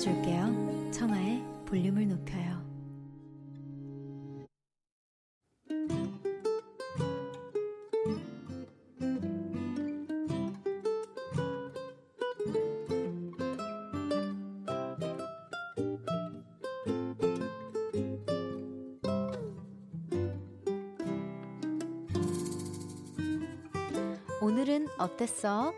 높여줄게요. 청하의 볼륨을 높여요. 오늘은 어땠어?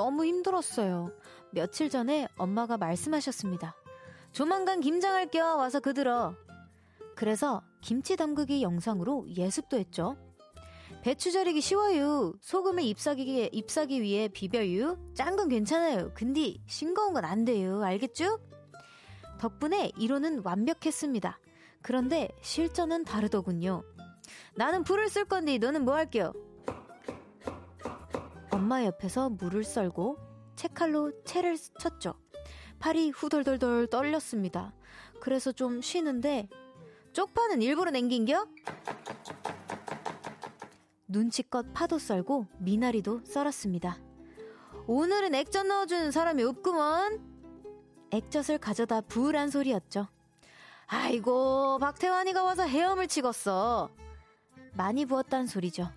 너무 힘들었어요. 며칠 전에 엄마가 말씀하셨습니다. 조만간 김장할 겨 와서 그 들어. 그래서 김치 담그기 영상으로 예습도 했죠. 배추 절이기 쉬워요. 소금에 잎사귀, 잎사귀 위에 비벼요. 짠 건 괜찮아요. 근데 싱거운 건 안 돼요. 알겠죠? 덕분에 이론은 완벽했습니다. 그런데 실전은 다르더군요. 나는 불을 쓸 건데 너는 뭐 할게요? 엄마 옆에서 물을 썰고 채칼로 채를 쳤죠. 팔이 후덜덜덜 떨렸습니다. 그래서 좀 쉬는데 쪽파는 일부러 남긴겨? 눈치껏 파도 썰고 미나리도 썰었습니다. 오늘은 액젓 넣어주는 사람이 없구먼. 액젓을 가져다 부으란 소리였죠. 아이고 박태환이가 와서 헤엄을 치겄어. 많이 부었단 소리죠.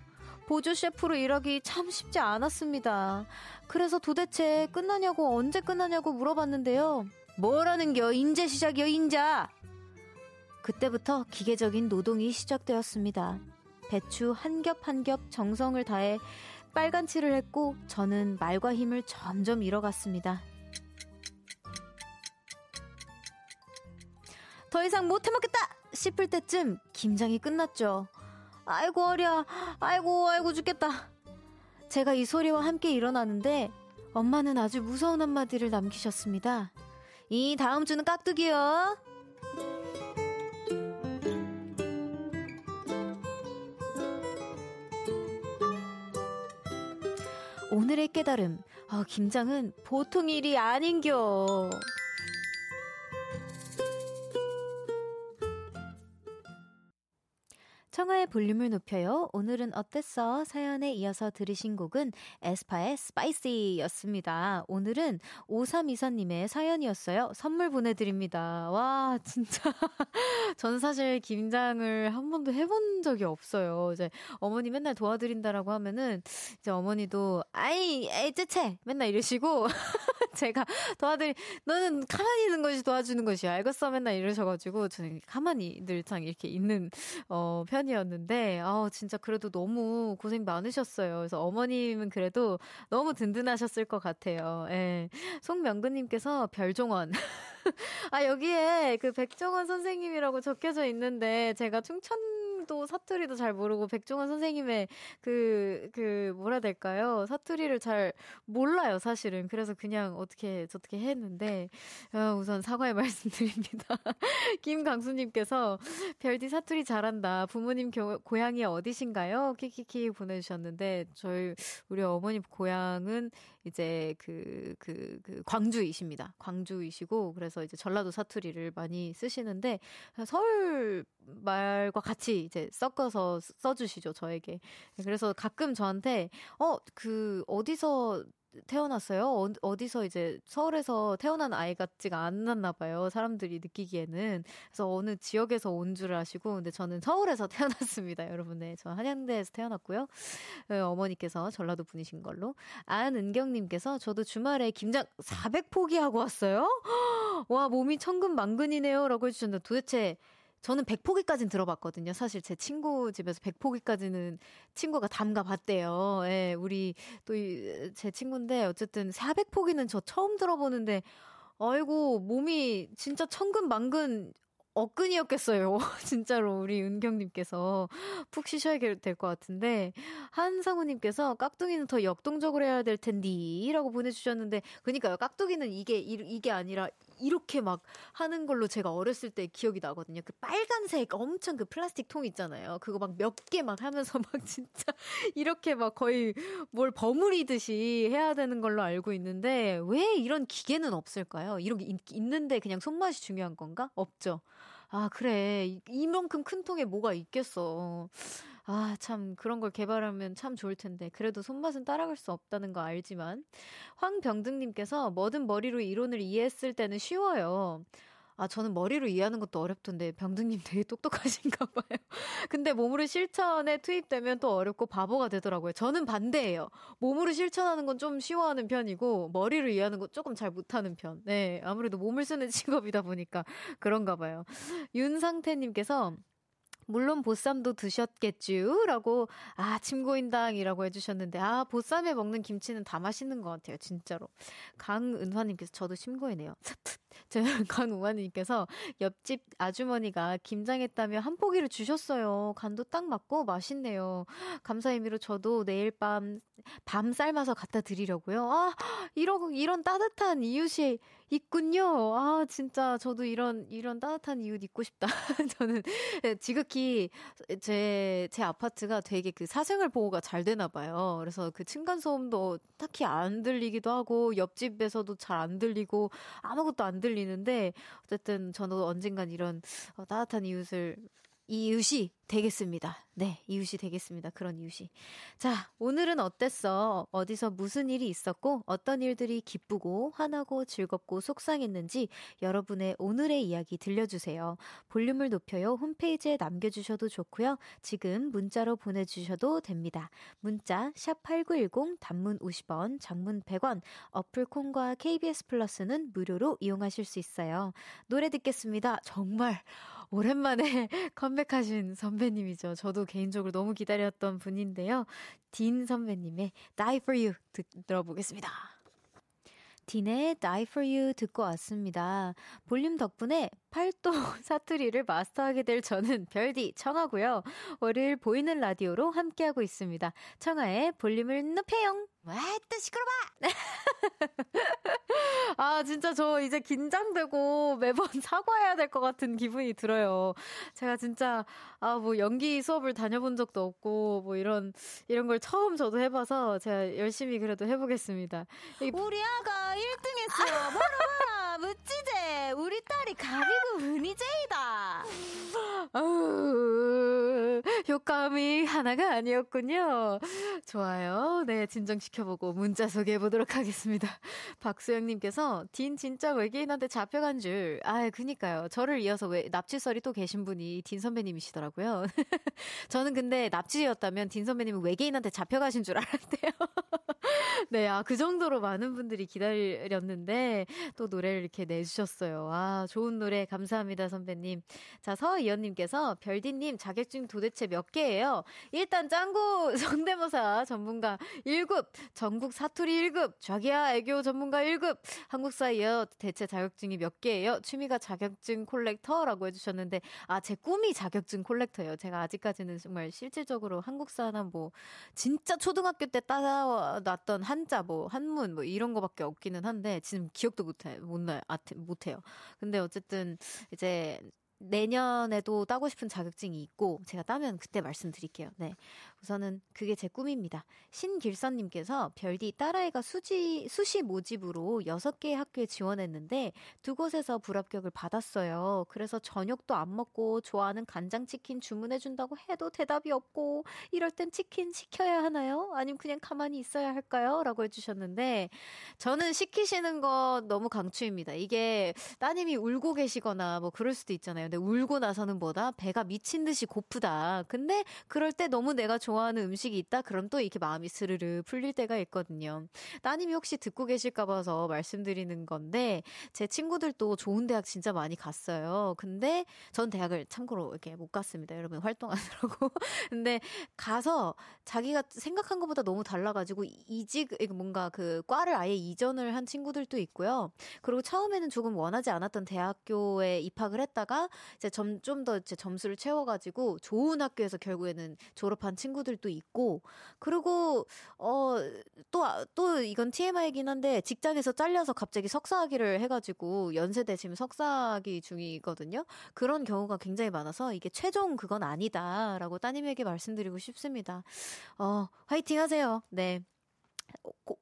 보조 셰프로 일하기 참 쉽지 않았습니다. 그래서 도대체 끝나냐고 언제 끝나냐고 물어봤는데요. 뭐라는 겨? 인제 시작이요, 인자! 그때부터 기계적인 노동이 시작되었습니다. 배추 한 겹 한 겹 정성을 다해 빨간 칠을 했고 저는 말과 힘을 점점 잃어갔습니다. 더 이상 못 해먹겠다 싶을 때쯤 김장이 끝났죠. 아이고 어려. 아이고 아이고 죽겠다. 제가 이 소리와 함께 일어나는데 엄마는 아주 무서운 한마디를 남기셨습니다. 이 다음 주는 깍두기요. 오늘의 깨달음. 어, 김장은 보통 일이 아닌겨 청하의 볼륨을 높여요. 오늘은 어땠어? 사연에 이어서 들으신 곡은 에스파의 Spicy였습니다. 오늘은 5324님의 사연이었어요. 선물 보내드립니다. 와, 진짜. 전 사실 김장을 한 번도 해본 적이 없어요. 이제 어머니 맨날 도와드린다라고 하면은 이제 어머니도 아이, 에이, 쯔채! 맨날 이러시고 제가 도와드리, 너는 가만히 있는 것이 도와주는 것이야. 알겠어? 맨날 이러셔가지고 저는 가만히 늘상 이렇게 있는, 어, 편 편이었는데, 아 진짜 그래도 너무 고생 많으셨어요. 그래서 어머님은 그래도 너무 든든하셨을 것 같아요. 예. 송명근님께서 별종원. 아, 여기에 그 백종원 선생님이라고 적혀져 있는데, 제가 충천 도 사투리도 잘 모르고 백종원 선생님의 그, 그, 뭐라 될까요? 사투리를 잘 몰라요, 사실은. 그래서 그냥 어떻게, 저떻게 했는데, 어, 우선 사과의 말씀드립니다. 김강수님께서 별디 사투리 잘한다. 부모님 교, 고향이 어디신가요? 키키키 보내주셨는데, 저희, 우리 어머니 고향은 이제 그, 그, 그, 광주이십니다. 광주이시고, 그래서 이제 전라도 사투리를 많이 쓰시는데 서울 말과 같이 이제 섞어서 써주시죠 저에게. 그래서 가끔 저한테 어 그 어디서 태어났어요? 어, 디서 이제 서울에서 태어난 아이 같지가 않았나 봐요. 사람들이 느끼기에는. 그래서 어느 지역에서 온 줄 아시고, 근데 저는 서울에서 태어났습니다, 여러분. 네, 저 한양대에서 태어났고요. 네, 어머니께서 전라도 분이신 걸로. 안은경님께서 저도 주말에 김장 400포기 하고 왔어요? 와, 몸이 천근만근이네요. 라고 해주셨는데 도대체 저는 100포기까지는 들어봤거든요. 사실 제 친구 집에서 100포기까지는 친구가 담가 봤대요. 예, 우리 또 제 친구인데 어쨌든 400포기는 저 처음 들어보는데 아이고 몸이 진짜 천근만근 억근이었겠어요. 진짜로 우리 은경님께서 푹 쉬셔야 될 것 같은데 한상우님께서 깍두기는 더 역동적으로 해야 될 텐디라고 보내주셨는데 그니까요. 깍두기는 이게 이 게 아니라 이렇게 막 하는 걸로 제가 어렸을 때 기억이 나거든요. 그 빨간색 엄청 그 플라스틱 통 있잖아요. 그거 막 몇 개 막 하면서 막 진짜 이렇게 막 거의 뭘 버무리듯이 해야 되는 걸로 알고 있는데 왜 이런 기계는 없을까요? 이런 게 있, 있는데 그냥 손맛이 중요한 건가? 없죠. 아, 그래. 이만큼 큰 통에 뭐가 있겠어. 아, 참, 그런 걸 개발하면 참 좋을 텐데. 그래도 손맛은 따라갈 수 없다는 거 알지만. 황병등님께서 뭐든 머리로 이론을 이해했을 때는 쉬워요. 아, 저는 머리로 이해하는 것도 어렵던데, 병등님 되게 똑똑하신가 봐요. 근데 몸으로 실천에 투입되면 또 어렵고 바보가 되더라고요. 저는 반대예요. 몸으로 실천하는 건 좀 쉬워하는 편이고, 머리로 이해하는 건 조금 잘 못하는 편. 네, 아무래도 몸을 쓰는 직업이다 보니까 그런가 봐요. 윤상태님께서, 물론 보쌈도 드셨겠쥬? 라고, 아, 침고인당이라고 해주셨는데, 아, 보쌈에 먹는 김치는 다 맛있는 것 같아요, 진짜로. 강은화님께서 저도 침고이네요. 저는 강우화님께서 옆집 아주머니가 김장했다며 한 포기를 주셨어요. 간도 딱 맞고 맛있네요. 감사 의미로 저도 내일 밤, 밤 삶아서 갖다 드리려고요. 아, 이런, 이런 따뜻한 이웃이 있군요. 아, 진짜 저도 이런, 이런 따뜻한 이웃 있고 싶다. 저는 지극히 제, 제 아파트가 되게 그 사생활 보호가 잘 되나 봐요. 그래서 그 층간소음도 딱히 안 들리기도 하고, 옆집에서도 잘 안 들리고, 아무것도 안 들리는데, 어쨌든 저도 언젠간 이런 어, 따뜻한 이웃을 이웃이 되겠습니다. 네, 이웃이 되겠습니다. 그런 이웃이. 자, 오늘은 어땠어? 어디서 무슨 일이 있었고, 어떤 일들이 기쁘고, 화나고, 즐겁고, 속상했는지 여러분의 오늘의 이야기 들려주세요. 볼륨을 높여요. 홈페이지에 남겨주셔도 좋고요. 지금 문자로 보내주셔도 됩니다. 문자, 샵8910, 단문 50원, 장문 100원, 어플 콘과 KBS 플러스는 무료로 이용하실 수 있어요. 노래 듣겠습니다. 정말 오랜만에 컴백하신 선배님이죠. 저도 개인적으로 너무 기다렸던 분인데요. 딘 선배님의 Die for You 들어보겠습니다. 딘의 Die for You 듣고 왔습니다. 볼륨 덕분에 팔도 사투리를 마스터하게 될 저는 별디 청하고요. 월요일 보이는 라디오로 함께하고 있습니다. 청하의 볼륨을 높여용! 와, 또 시끄러워! 아, 진짜 저 이제 긴장되고 매번 사과해야 될 것 같은 기분이 들어요. 제가 진짜, 아, 뭐 연기 수업을 다녀본 적도 없고, 뭐 이런, 이런 걸 처음 저도 해봐서 제가 열심히 그래도 해보겠습니다. 우리 아가 1등 했어요. 뭐라, 멋지제. 우리 딸이 가비 고 은희제이다. 아우, 효과음이 하나가 아니었군요. 좋아요. 네, 진정시켜보고 문자 소개해보도록 하겠습니다. 박수영님께서, 딘 진짜 외계인한테 잡혀간 줄. 아, 그니까요. 저를 이어서 왜, 납치설이 또 계신 분이 딘 선배님이시더라고요. 저는 근데 납치였다면 딘 선배님은 외계인한테 잡혀가신 줄 알았대요. 네, 아, 그 정도로 많은 분들이 기다렸는데, 또 노래를 이렇게 내주셨어요. 아, 좋은 노래 감사합니다, 선배님. 자, 서이연님께서, 별디님 자격증 도대체 몇 개예요? 일단 짱구 성대모사 전문가 1급, 전국 사투리 1급, 자기야 애교 전문가 1급, 한국사 이어 대체 자격증이 몇 개예요? 취미가 자격증 콜렉터라고 해주셨는데, 아, 제 꿈이 자격증 콜렉터예요. 제가 아직까지는 정말 실질적으로 한국사나 뭐, 진짜 초등학교 때 따라놨던 한자, 뭐, 한문, 뭐, 이런 거밖에 없기는 한데, 지금 기억도 못해, 못 나요. 아, 못해요. 근데 어쨌든, 이제, 내년에도 따고 싶은 자격증이 있고 제가 따면 그때 말씀드릴게요. 네. 우선은 그게 제 꿈입니다. 신길선님께서 별디 딸아이가 수지 수시 모집으로 6개의 학교에 지원했는데 두 곳에서 불합격을 받았어요. 그래서 저녁도 안 먹고 좋아하는 간장치킨 주문해준다고 해도 대답이 없고 이럴 땐 치킨 시켜야 하나요? 아니면 그냥 가만히 있어야 할까요? 라고 해주셨는데 저는 시키시는 거 너무 강추입니다. 이게 따님이 울고 계시거나 뭐 그럴 수도 있잖아요. 근데 울고 나서는 뭐다? 배가 미친 듯이 고프다. 근데 그럴 때 너무 내가 좋아하는 음식이 있다? 그럼 또 이렇게 마음이 스르르 풀릴 때가 있거든요. 따님이 혹시 듣고 계실까 봐서 말씀드리는 건데 제 친구들도 좋은 대학 진짜 많이 갔어요. 근데 전 대학을 참고로 이렇게 못 갔습니다. 여러분 활동하느라고. 근데 가서 자기가 생각한 것보다 너무 달라가지고 이직 뭔가 그 과를 아예 이전을 한 친구들도 있고요. 그리고 처음에는 조금 원하지 않았던 대학교에 입학을 했다가 이제 점, 좀 더 제 점수를 채워가지고 좋은 학교에서 결국에는 졸업한 친구들 도 있고, 그리고, 어, 또, 또 이건 TMI이긴 한데, 직장에서 잘려서 갑자기 석사학위를 해가지고, 연세대 지금 석사학위 중이거든요? 그런 경우가 굉장히 많아서, 이게 최종 그건 아니다라고 따님에게 말씀드리고 싶습니다. 어, 화이팅 하세요. 네.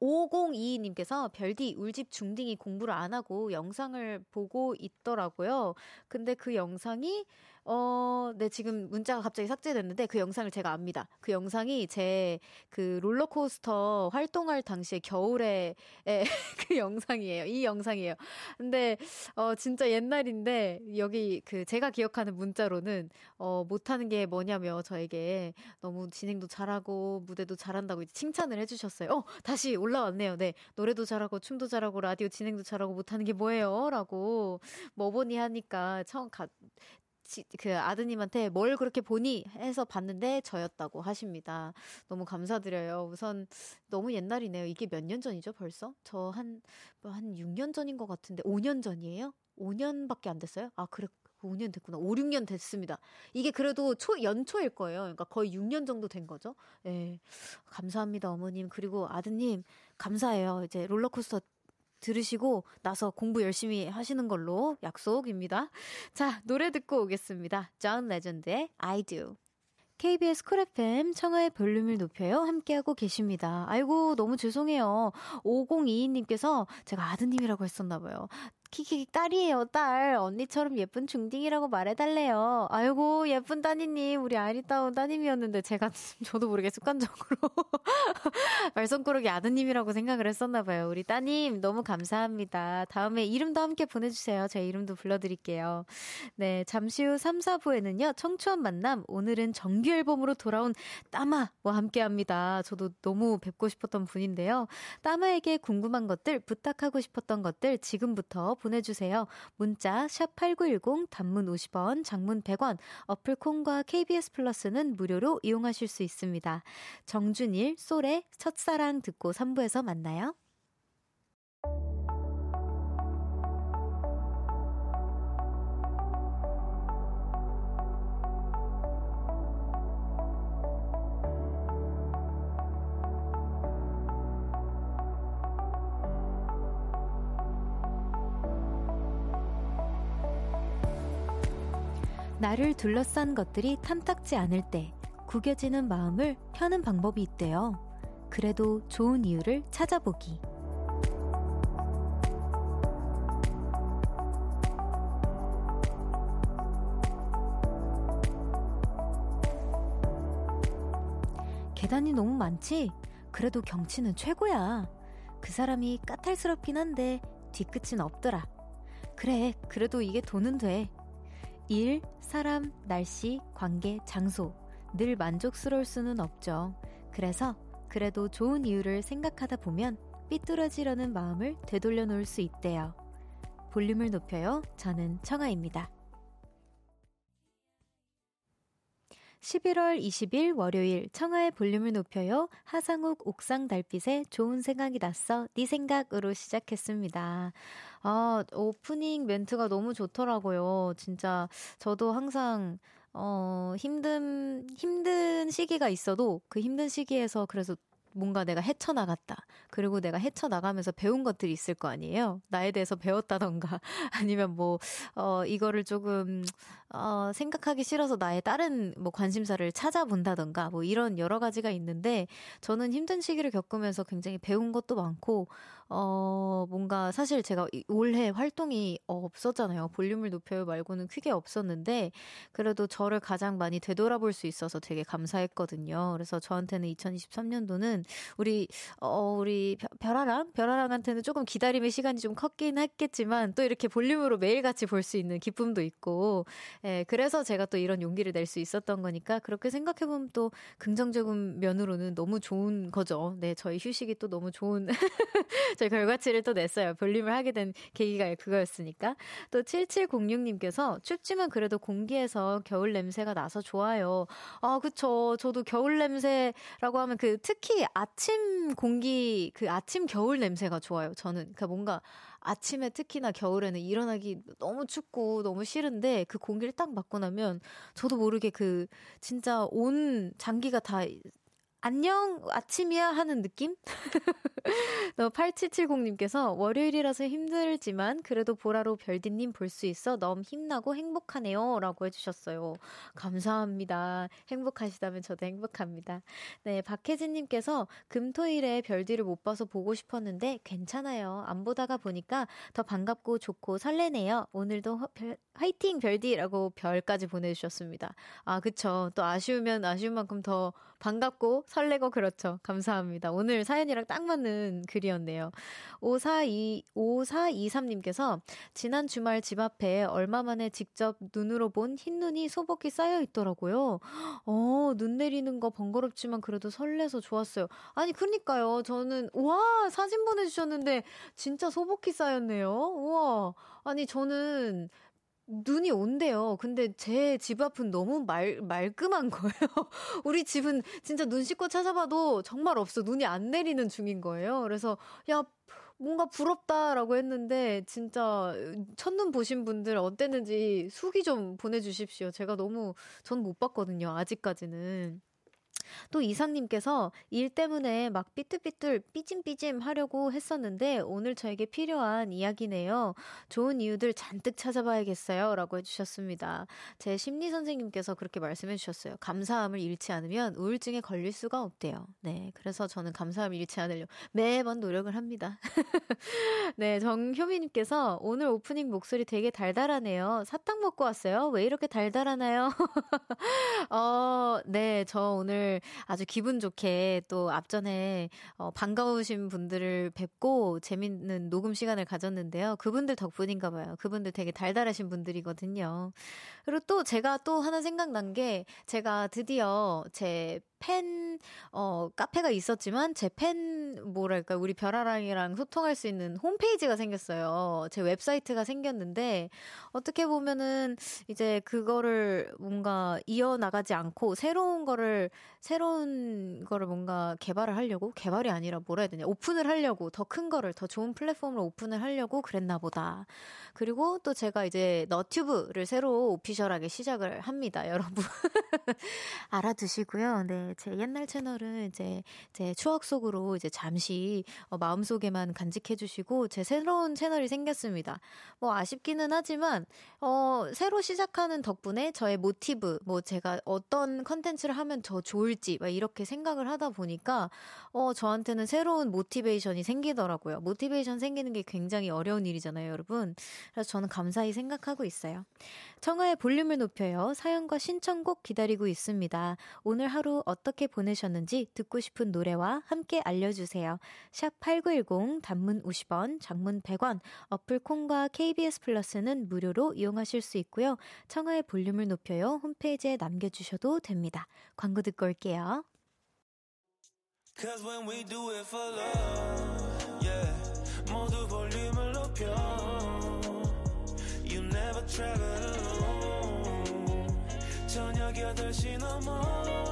5022님께서 별디 울집 중딩이 공부를 안 하고 영상을 보고 있더라고요. 근데 그 영상이 어, 네, 지금 문자가 갑자기 삭제됐는데 그 영상을 제가 압니다. 그 영상이 제 그 롤러코스터 활동할 당시에 겨울에 그 영상이에요. 이 영상이에요. 근데, 어, 진짜 옛날인데 여기 그 제가 기억하는 문자로는 어, 못하는 게 뭐냐며 저에게 너무 진행도 잘하고 무대도 잘한다고 이제 칭찬을 해주셨어요. 어, 다시 올라왔네요. 네. 노래도 잘하고 춤도 잘하고 라디오 진행도 잘하고 못하는 게 뭐예요? 라고 뭐 보니 하니까 처음 가, 그 아드님한테 뭘 그렇게 보니 해서 봤는데 저였다고 하십니다. 너무 감사드려요. 우선 너무 옛날이네요. 이게 몇 년 전이죠, 벌써? 저 한, 한 6년 전인 것 같은데, 5년 전이에요? 5년밖에 안 됐어요? 아, 그래. 5년 됐구나. 5, 6년 됐습니다. 이게 그래도 초, 연초일 거예요. 그러니까 거의 6년 정도 된 거죠. 예. 감사합니다, 어머님. 그리고 아드님, 감사해요. 이제 롤러코스터 들으시고 나서 공부 열심히 하시는 걸로 약속입니다. 자, 노래 듣고 오겠습니다. 존 레전드의 I Do. KBS 쿨 FM 청하의 볼륨을 높여요. 함께하고 계십니다. 아이고, 너무 죄송해요. 5022님께서 제가 아드님이라고 했었나봐요. 키키 딸이에요, 딸. 언니처럼 예쁜 중딩이라고 말해달래요. 아이고, 예쁜 따님. 우리 아리따운 따님이었는데 제가 저도 모르게 습관적으로 말썽꾸러기 아드님이라고 생각을 했었나봐요. 우리 따님, 너무 감사합니다. 다음에 이름도 함께 보내주세요. 제 이름도 불러드릴게요. 네, 잠시 후 3, 4부에는요, 청초한 만남. 오늘은 정규 앨범으로 돌아온 따마와 함께 합니다. 저도 너무 뵙고 싶었던 분인데요. 따마에게 궁금한 것들, 부탁하고 싶었던 것들 지금부터 보내주세요. 문자 샵8910 단문 50원, 장문 100원, 어플 콩과 KBS 플러스는 무료로 이용하실 수 있습니다. 정준일, 솔의 첫사랑 듣고 3부에서 만나요. 나를 둘러싼 것들이 탐탁지 않을 때 구겨지는 마음을 펴는 방법이 있대요. 그래도 좋은 이유를 찾아보기. 계단이 너무 많지? 그래도 경치는 최고야. 그 사람이 까탈스럽긴 한데 뒤끝은 없더라. 그래, 그래도 이게 돈은 돼. 일, 사람, 날씨, 관계, 장소. 늘 만족스러울 수는 없죠. 그래서 그래도 좋은 이유를 생각하다 보면 삐뚤어지려는 마음을 되돌려 놓을 수 있대요. 볼륨을 높여요. 저는 청아입니다. 11월 20일 월요일 청하의 볼륨을 높여요. 하상욱 옥상 달빛에 좋은 생각이 났어. 네 생각으로 시작했습니다. 아, 오프닝 멘트가 너무 좋더라고요. 진짜 저도 항상 어, 힘든, 힘든 시기가 있어도 그 힘든 시기에서 그래서 뭔가 내가 헤쳐나갔다. 그리고 내가 헤쳐나가면서 배운 것들이 있을 거 아니에요? 나에 대해서 배웠다던가, 아니면 뭐, 어, 이거를 조금, 어, 생각하기 싫어서 나의 다른 뭐 관심사를 찾아본다던가, 뭐 이런 여러 가지가 있는데, 저는 힘든 시기를 겪으면서 굉장히 배운 것도 많고, 어, 뭔가 사실 제가 올해 활동이 없었잖아요. 볼륨을 높여요 말고는 크게 없었는데, 그래도 저를 가장 많이 되돌아볼 수 있어서 되게 감사했거든요. 그래서 저한테는 2023년도는 우리, 어, 우리 별아랑? 별아랑한테는 조금 기다림의 시간이 좀 컸긴 했겠지만, 또 이렇게 볼륨으로 매일같이 볼 수 있는 기쁨도 있고, 예, 그래서 제가 또 이런 용기를 낼 수 있었던 거니까, 그렇게 생각해보면 또 긍정적인 면으로는 너무 좋은 거죠. 네, 저희 휴식이 또 너무 좋은 저희 결과치를 또 냈어요. 볼륨을 하게 된 계기가 그거였으니까. 또 7706님께서 춥지만 그래도 공기에서 겨울 냄새가 나서 좋아요. 아, 그쵸. 저도 겨울 냄새라고 하면 그 특히 아침 공기, 그 아침 겨울 냄새가 좋아요, 저는. 그니까 뭔가 아침에 특히나 겨울에는 일어나기 너무 춥고 너무 싫은데 그 공기를 딱 맞고 나면 저도 모르게 그 진짜 온 장기가 다 안녕, 아침이야 하는 느낌? 너 8770님께서 월요일이라서 힘들지만 그래도 보라로 별디님 볼 수 있어 너무 힘나고 행복하네요. 라고 해주셨어요. 감사합니다. 행복하시다면 저도 행복합니다. 네, 박혜진님께서 금토일에 별디를 못 봐서 보고 싶었는데 괜찮아요. 안 보다가 보니까 더 반갑고 좋고 설레네요. 오늘도 별, 화이팅 별디라고 별까지 보내주셨습니다. 아, 그쵸. 또 아쉬우면 아쉬운 만큼 더 반갑고 설레고 그렇죠. 감사합니다. 오늘 사연이랑 딱 맞는 글이었네요. 542, 5423님께서 지난 주말 집 앞에 얼마 만에 직접 눈으로 본 흰눈이 소복히 쌓여 있더라고요. 어, 눈 내리는 거 번거롭지만 그래도 설레서 좋았어요. 아니, 그니까요. 저는, 와, 사진 보내주셨는데 진짜 소복히 쌓였네요. 우와. 아니, 저는 눈이 온대요. 근데 제 집 앞은 너무 말, 말끔한 거예요. 우리 집은 진짜 눈 씻고 찾아봐도 정말 없어. 눈이 안 내리는 중인 거예요. 그래서, 야, 뭔가 부럽다라고 했는데, 진짜, 첫눈 보신 분들 어땠는지 수기 좀 보내주십시오. 제가 너무, 전 못 봤거든요. 아직까지는. 또 이상님께서 일 때문에 막 삐뚤삐뚤 삐짐삐짐 하려고 했었는데 오늘 저에게 필요한 이야기네요. 좋은 이유들 잔뜩 찾아봐야겠어요. 라고 해주셨습니다. 제 심리 선생님께서 그렇게 말씀해 주셨어요. 감사함을 잃지 않으면 우울증에 걸릴 수가 없대요. 네. 그래서 저는 감사함을 잃지 않으려 매번 노력을 합니다. 네. 정효미님께서 오늘 오프닝 목소리 되게 달달하네요. 사탕 먹고 왔어요. 왜 이렇게 달달하나요? 어, 네. 저 오늘 아주 기분 좋게 또 앞전에 어, 반가우신 분들을 뵙고 재밌는 녹음 시간을 가졌는데요. 그분들 덕분인가 봐요. 그분들 되게 달달하신 분들이거든요. 그리고 또 제가 또 하나 생각난 게 제가 드디어 제 팬, 어, 카페가 있었지만 제 팬, 뭐랄까, 우리 별아랑이랑 소통할 수 있는 홈페이지가 생겼어요. 제 웹사이트가 생겼는데, 어떻게 보면은 이제 그거를 뭔가 이어나가지 않고 새로운 거를, 새로운 거를 뭔가 개발을 하려고, 개발이 아니라 뭐라 해야 되냐, 오픈을 하려고, 더 큰 거를, 더 좋은 플랫폼을 오픈을 하려고 그랬나 보다. 그리고 또 제가 이제 너튜브를 새로 오피셜하게 시작을 합니다, 여러분. 알아두시고요. 네. 제 옛날 채널은 이제 제 추억 속으로 이제 잠시 어, 마음속에만 간직해 주시고 제 새로운 채널이 생겼습니다. 뭐 아쉽기는 하지만 어 새로 시작하는 덕분에 저의 모티브 뭐 제가 어떤 컨텐츠를 하면 더 좋을지 막 이렇게 생각을 하다 보니까 어 저한테는 새로운 motivation이 생기더라고요. motivation 생기는 게 굉장히 어려운 일이잖아요, 여러분. 그래서 저는 감사히 생각하고 있어요. 청하의 볼륨을 높여요. 사연과 신청곡 기다리고 있습니다. 오늘 하루 어떤 어떻게 보내셨는지 듣고 싶은 노래와 함께 알려주세요. 샵 8910 단문 50원, 장문 100원, 어플 콩과 KBS 플러스는 무료로 이용하실 수 있고요. 청하의 볼륨을 높여요. 홈페이지에 남겨주셔도 됩니다. 광고 듣고 올게요. Cause when we do it for love, yeah. 모두 볼륨을 높여. You never travel alone. 저녁 8시 넘어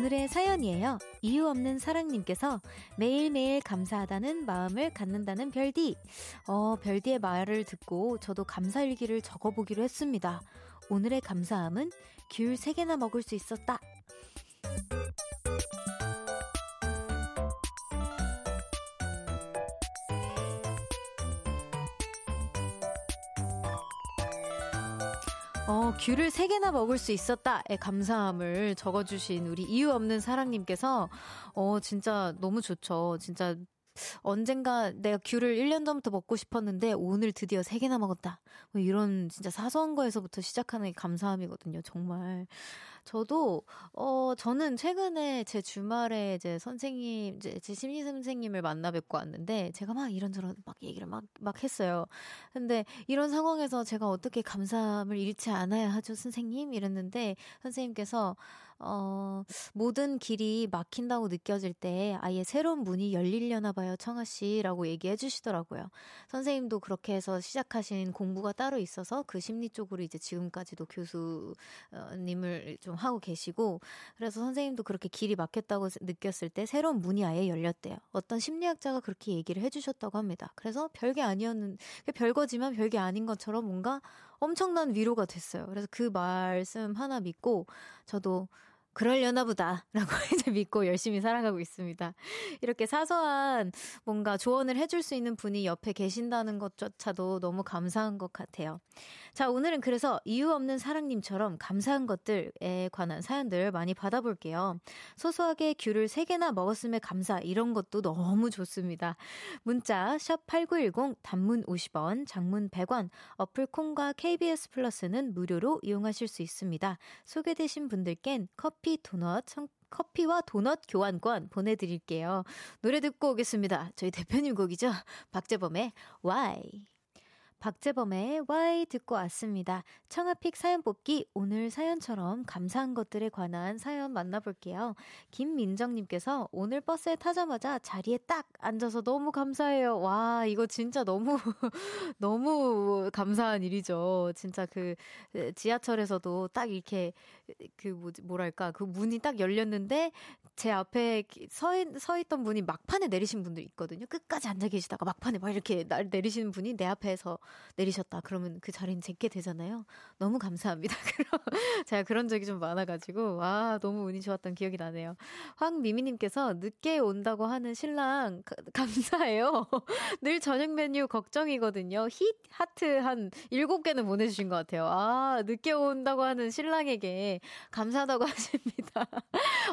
오늘의 사연이에요. 이유 없는 사랑님께서 매일매일 감사하다는 마음을 갖는다는 별디. 어, 별디의 말을 듣고 저도 감사일기를 적어보기로 했습니다. 오늘의 감사함은 귤 3개나 먹을 수 있었다. 어, 귤을 세 개나 먹을 수 있었다의 감사함을 적어주신 우리 이유 없는 사랑님께서, 어, 진짜 너무 좋죠. 진짜 언젠가 내가 귤을 1년 전부터 먹고 싶었는데 오늘 드디어 3개나 먹었다. 뭐 이런 진짜 사소한 거에서부터 시작하는 게 감사함이거든요. 정말. 저도 어 저는 최근에 제 주말에 이제 선생님 이제 제 심리 선생님을 만나 뵙고 왔는데 제가 막 이런저런 막 얘기를 막막 했어요. 근데 이런 상황에서 제가 어떻게 감사함을 잃지 않아야 하죠, 선생님? 이랬는데 선생님께서 어, 모든 길이 막힌다고 느껴질 때 아예 새로운 문이 열리려나 봐요, 청아 씨라고 얘기해 주시더라고요. 선생님도 그렇게 해서 시작하신 공부가 따로 있어서 그 심리 쪽으로 이제 지금까지도 교수님을 좀 하고 계시고 그래서 선생님도 그렇게 길이 막혔다고 느꼈을 때 새로운 문이 아예 열렸대요. 어떤 심리학자가 그렇게 얘기를 해 주셨다고 합니다. 그래서 별게 아니었는 별거지만 별게 아닌 것처럼 뭔가 엄청난 위로가 됐어요. 그래서 그 말씀 하나 믿고 저도 그럴려나 보다. 라고 이제 믿고 열심히 살아가고 있습니다. 이렇게 사소한 뭔가 조언을 해줄 수 있는 분이 옆에 계신다는 것조차도 너무 감사한 것 같아요. 자, 오늘은 그래서 이유 없는 사랑님처럼 감사한 것들에 관한 사연들 많이 받아볼게요. 소소하게 귤을 3개나 먹었음에 감사, 이런 것도 너무 좋습니다. 문자, 샵8910, 단문 50원, 장문 100원, 어플 콩과 KBS 플러스는 무료로 이용하실 수 있습니다. 소개되신 분들께는 커피 도넛, 커피와 도넛 교환권 보내드릴게요. 노래 듣고 오겠습니다. 저희 대표님 곡이죠. 박재범의 Why. 박재범의 Y 듣고 왔습니다. 청아픽 사연 뽑기 오늘 사연처럼 감사한 것들에 관한 사연 만나볼게요. 김민정님께서 오늘 버스에 타자마자 자리에 딱 앉아서 너무 감사해요. 와 이거 진짜 너무 너무 감사한 일이죠. 진짜 그 지하철에서도 딱 이렇게 그 뭐지 뭐랄까 그 문이 딱 열렸는데 제 앞에 서, 서 있던 분이 막판에 내리신 분들 있거든요. 끝까지 앉아 계시다가 막판에 막 이렇게 날 내리시는 분이 내 앞에서 내리셨다. 그러면 그 자리는 제게 되잖아요. 너무 감사합니다. 그럼 제가 그런 적이 좀 많아가지고 와 너무 운이 좋았던 기억이 나네요. 황미미님께서 늦게 온다고 하는 신랑 가, 감사해요. 늘 저녁 메뉴 걱정이거든요. 힛 하트 한 7개는 보내주신 것 같아요. 아 늦게 온다고 하는 신랑에게 감사하다고 하십니다.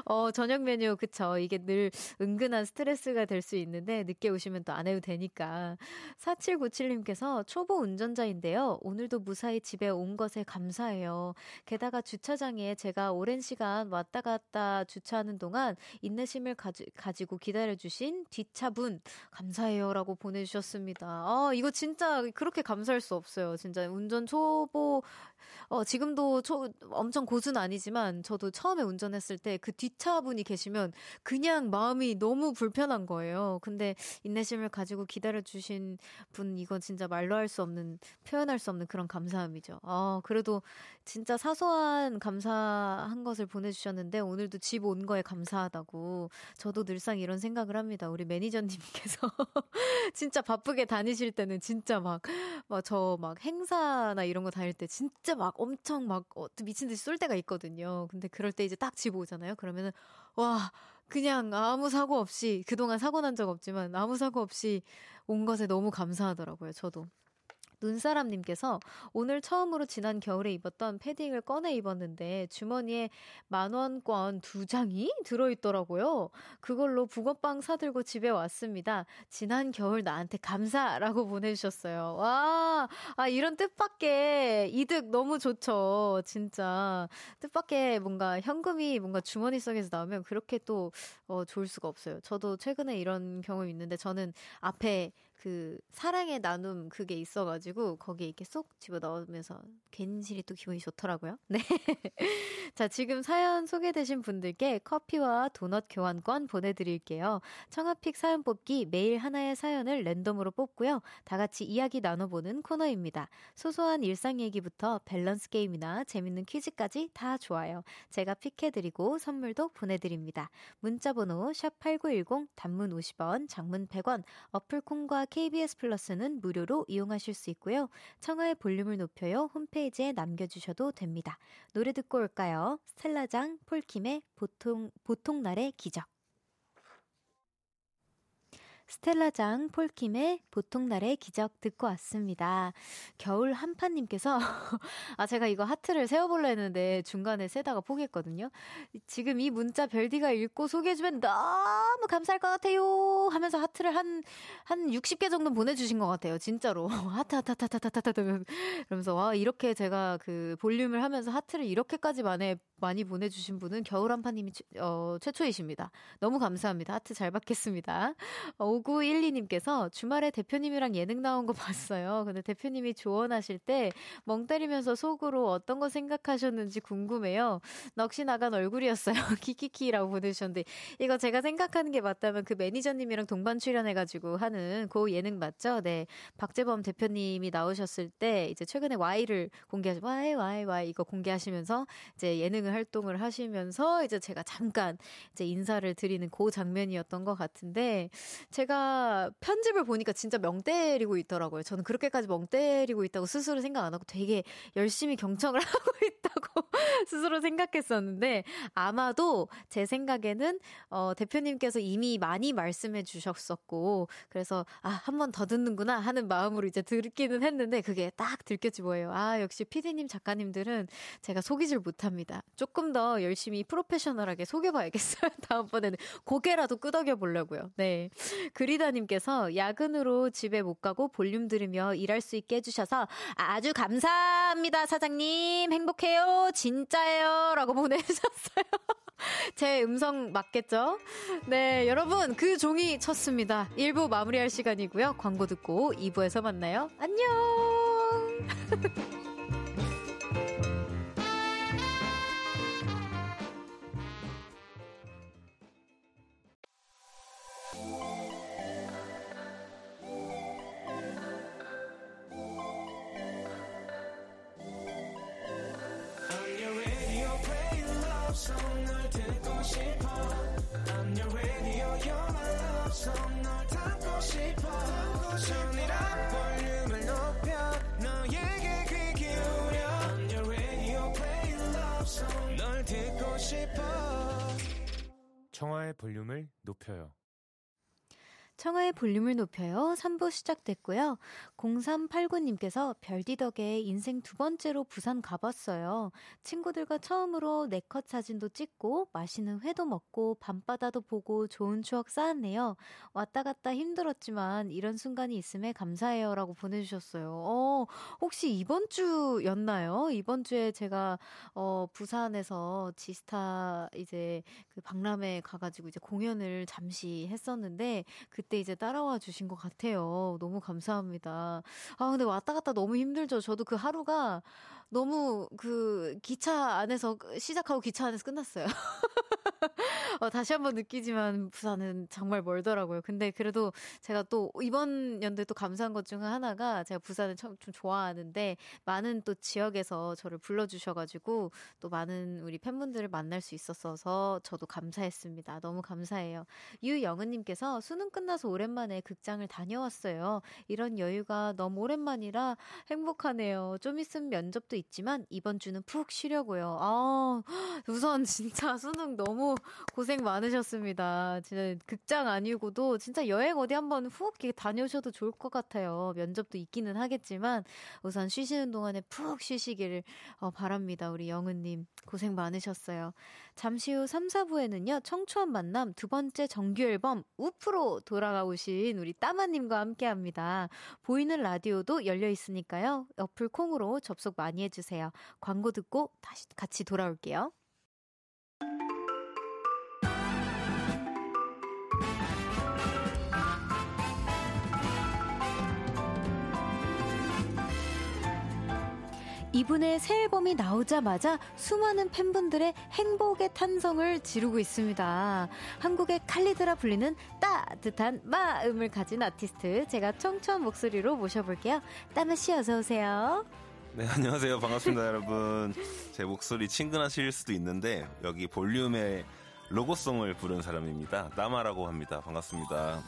어 저녁 메뉴 그쵸. 이게 늘 은근한 스트레스가 될 수 있는데 늦게 오시면 또 안 해도 되니까. 4797님께서 초 초보 운전자인데요. 오늘도 무사히 집에 온 것에 감사해요. 게다가 주차장에 제가 오랜 시간 왔다 갔다 주차하는 동안 인내심을 가지, 가지고 기다려주신 뒷차분 감사해요라고 보내주셨습니다. 아, 이거 진짜 그렇게 감사할 수 없어요. 진짜 운전 초보, 어, 지금도 초, 엄청 고수는 아니지만 저도 처음에 운전했을 때 그 뒷차분이 계시면 그냥 마음이 너무 불편한 거예요. 근데 인내심을 가지고 기다려주신 분 이거 진짜 말로 할 수 없는, 표현할 수 없는 그런 감사함이죠. 아, 그래도 진짜 사소한 감사한 것을 보내주셨는데 오늘도 집 온 거에 감사하다고 저도 늘상 이런 생각을 합니다. 우리 매니저님께서 진짜 바쁘게 다니실 때는 진짜 막, 막 저 막 행사나 이런 거 다닐 때 진짜 막 엄청 막 어, 미친 듯이 쏠 때가 있거든요. 근데 그럴 때 이제 딱 집 오잖아요. 그러면은 와 그냥 아무 사고 없이 그동안 사고 난 적 없지만 아무 사고 없이 온 것에 너무 감사하더라고요. 저도. 눈사람님께서 오늘 처음으로 지난 겨울에 입었던 패딩을 꺼내 입었는데 주머니에 만원권 두 장이 들어있더라고요. 그걸로 붕어빵 사들고 집에 왔습니다. 지난 겨울 나한테 감사라고 보내주셨어요. 와, 아, 이런 뜻밖의 이득 너무 좋죠. 진짜. 뜻밖의 뭔가 현금이 뭔가 주머니 속에서 나오면 그렇게 또, 어, 좋을 수가 없어요. 저도 최근에 이런 경험이 있는데 저는 앞에 그 사랑의 나눔 그게 있어가지고 거기에 이렇게 쏙 집어 넣으면서 괜시리 또 기분이 좋더라고요. 네. 자, 지금 사연 소개되신 분들께 커피와 도넛 교환권 보내드릴게요. 청아픽 사연 뽑기 매일 하나의 사연을 랜덤으로 뽑고요. 다 같이 이야기 나눠보는 코너입니다. 소소한 일상 얘기부터 밸런스 게임이나 재밌는 퀴즈까지 다 좋아요. 제가 픽해드리고 선물도 보내드립니다. 문자번호 샵8910 단문 50원, 장문 100원, 어플 콩과 KBS 플러스는 무료로 이용하실 수 있고요. 청하의 볼륨을 높여요 홈페이지에 남겨주셔도 됩니다. 노래 듣고 올까요? 스텔라장 폴킴의 보통 보통 날의 기적. 스텔라장 폴킴의 보통날의 기적 듣고 왔습니다. 겨울 한파님께서, 아, 제가 이거 하트를 세어볼라 했는데 중간에 세다가 포기했거든요. 지금 이 문자 별디가 읽고 소개해주면 너무 감사할 것 같아요. 하면서 하트를 한, 한 60개 정도 보내주신 것 같아요. 진짜로. 하트, 하트, 하트, 하트, 하트, 하트. 그러면서, 와, 이렇게 제가 그 볼륨을 하면서 하트를 이렇게까지 만에 많이 보내주신 분은 겨울 한파님이 어, 최초이십니다. 너무 감사합니다. 하트 잘 받겠습니다. 5912님께서 주말에 대표님이랑 예능 나온 거 봤어요. 근데 대표님이 조언하실 때 멍 때리면서 속으로 어떤 거 생각하셨는지 궁금해요. 넋이 나간 얼굴이었어요. 키키키라고 보내주셨는데 이거 제가 생각하는 게 맞다면 그 매니저님이랑 동반 출연해가지고 하는 그 예능 맞죠? 네. 박재범 대표님이 나오셨을 때 이제 최근에 Y를 공개하시, Y, Y, Y 이거 공개하시면서 이제 예능을 활동을 하시면서 이제 제가 잠깐 이제 인사를 드리는 그 장면이었던 것 같은데 제가 편집을 보니까 진짜 명 때리고 있더라고요. 저는 그렇게까지 멍 때리고 있다고 스스로 생각 안 하고 되게 열심히 경청을 하고 있다고 스스로 생각했었는데 아마도 제 생각에는 어 대표님께서 이미 많이 말씀해 주셨었고 그래서 아, 한 번 더 듣는구나 하는 마음으로 이제 듣기는 했는데 그게 딱 들켰지 뭐예요. 아, 역시 피디님 작가님들은 제가 속이질 못합니다. 조금 더 열심히 프로페셔널하게 속여봐야겠어요. 다음번에는 고개라도 끄덕여 보려고요. 네. 그리다님께서 야근으로 집에 못 가고 볼륨 들으며 일할 수 있게 해주셔서 아주 감사합니다, 사장님. 행복해요. 진짜예요. 라고 보내주셨어요. 제 음성 맞겠죠? 네, 여러분, 그 종이 쳤습니다. 1부 마무리할 시간이고요. 광고 듣고 2부에서 만나요. 안녕! 청하의 볼륨을 높여요. 청하의 볼륨을 높여요. 3부 시작됐고요. 0389님께서 별디 덕에 인생 두 번째로 부산 가봤어요. 친구들과 처음으로 네컷 사진도 찍고 맛있는 회도 먹고 밤바다도 보고 좋은 추억 쌓았네요. 왔다 갔다 힘들었지만 이런 순간이 있음에 감사해요. 라고 보내주셨어요. 어, 혹시 이번 주였나요? 이번 주에 제가, 어, 부산에서 지스타 이제 그 박람회 가가지고 이제 공연을 잠시 했었는데 그 그때 이제 따라와 주신 것 같아요. 너무 감사합니다. 아, 근데 왔다 갔다 너무 힘들죠. 저도 그 하루가 너무 그 기차 안에서 시작하고 기차 안에서 끝났어요. 어, 다시 한번 느끼지만 부산은 정말 멀더라고요. 근데 그래도 제가 또 이번 연도에 또 감사한 것 중 하나가 제가 부산을 참 좀 좋아하는데 많은 또 지역에서 저를 불러주셔가지고 또 많은 우리 팬분들을 만날 수 있었어서 저도 감사했습니다. 너무 감사해요. 유영은님께서 수능 끝나서 오랜만에 극장을 다녀왔어요. 이런 여유가 너무 오랜만이라 행복하네요. 좀 있으면 면접도 있지만 이번 주는 푹 쉬려고요. 아, 우선 진짜 수능 너무 고생 많으셨습니다. 진짜 극장 아니고도 진짜 여행 어디 한번 훅 다녀오셔도 좋을 것 같아요. 면접도 있기는 하겠지만 우선 쉬시는 동안에 푹 쉬시기를 어, 바랍니다. 우리 영은님 고생 많으셨어요. 잠시 후 3, 4부에는요. 청초한 만남 두 번째 정규 앨범 우프로 돌아가오신 우리 따마님과 함께합니다. 보이는 라디오도 열려 있으니까요. 어플 콩으로 접속 많이 해주세요. 광고 듣고 다시 같이 돌아올게요. 이분의 새 앨범이 나오자마자 수많은 팬분들의 행복의 탄성을 지르고 있습니다. 한국의 칼리드라 불리는 따뜻한 마음을 가진 아티스트 제가 청초한 목소리로 모셔볼게요. 따마 씨 어서 오세요. 네, 안녕하세요. 반갑습니다, 여러분. 제 목소리 친근하실 수도 있는데, 여기 볼륨의 로고송을 부른 사람입니다. 나마라고 합니다. 반갑습니다.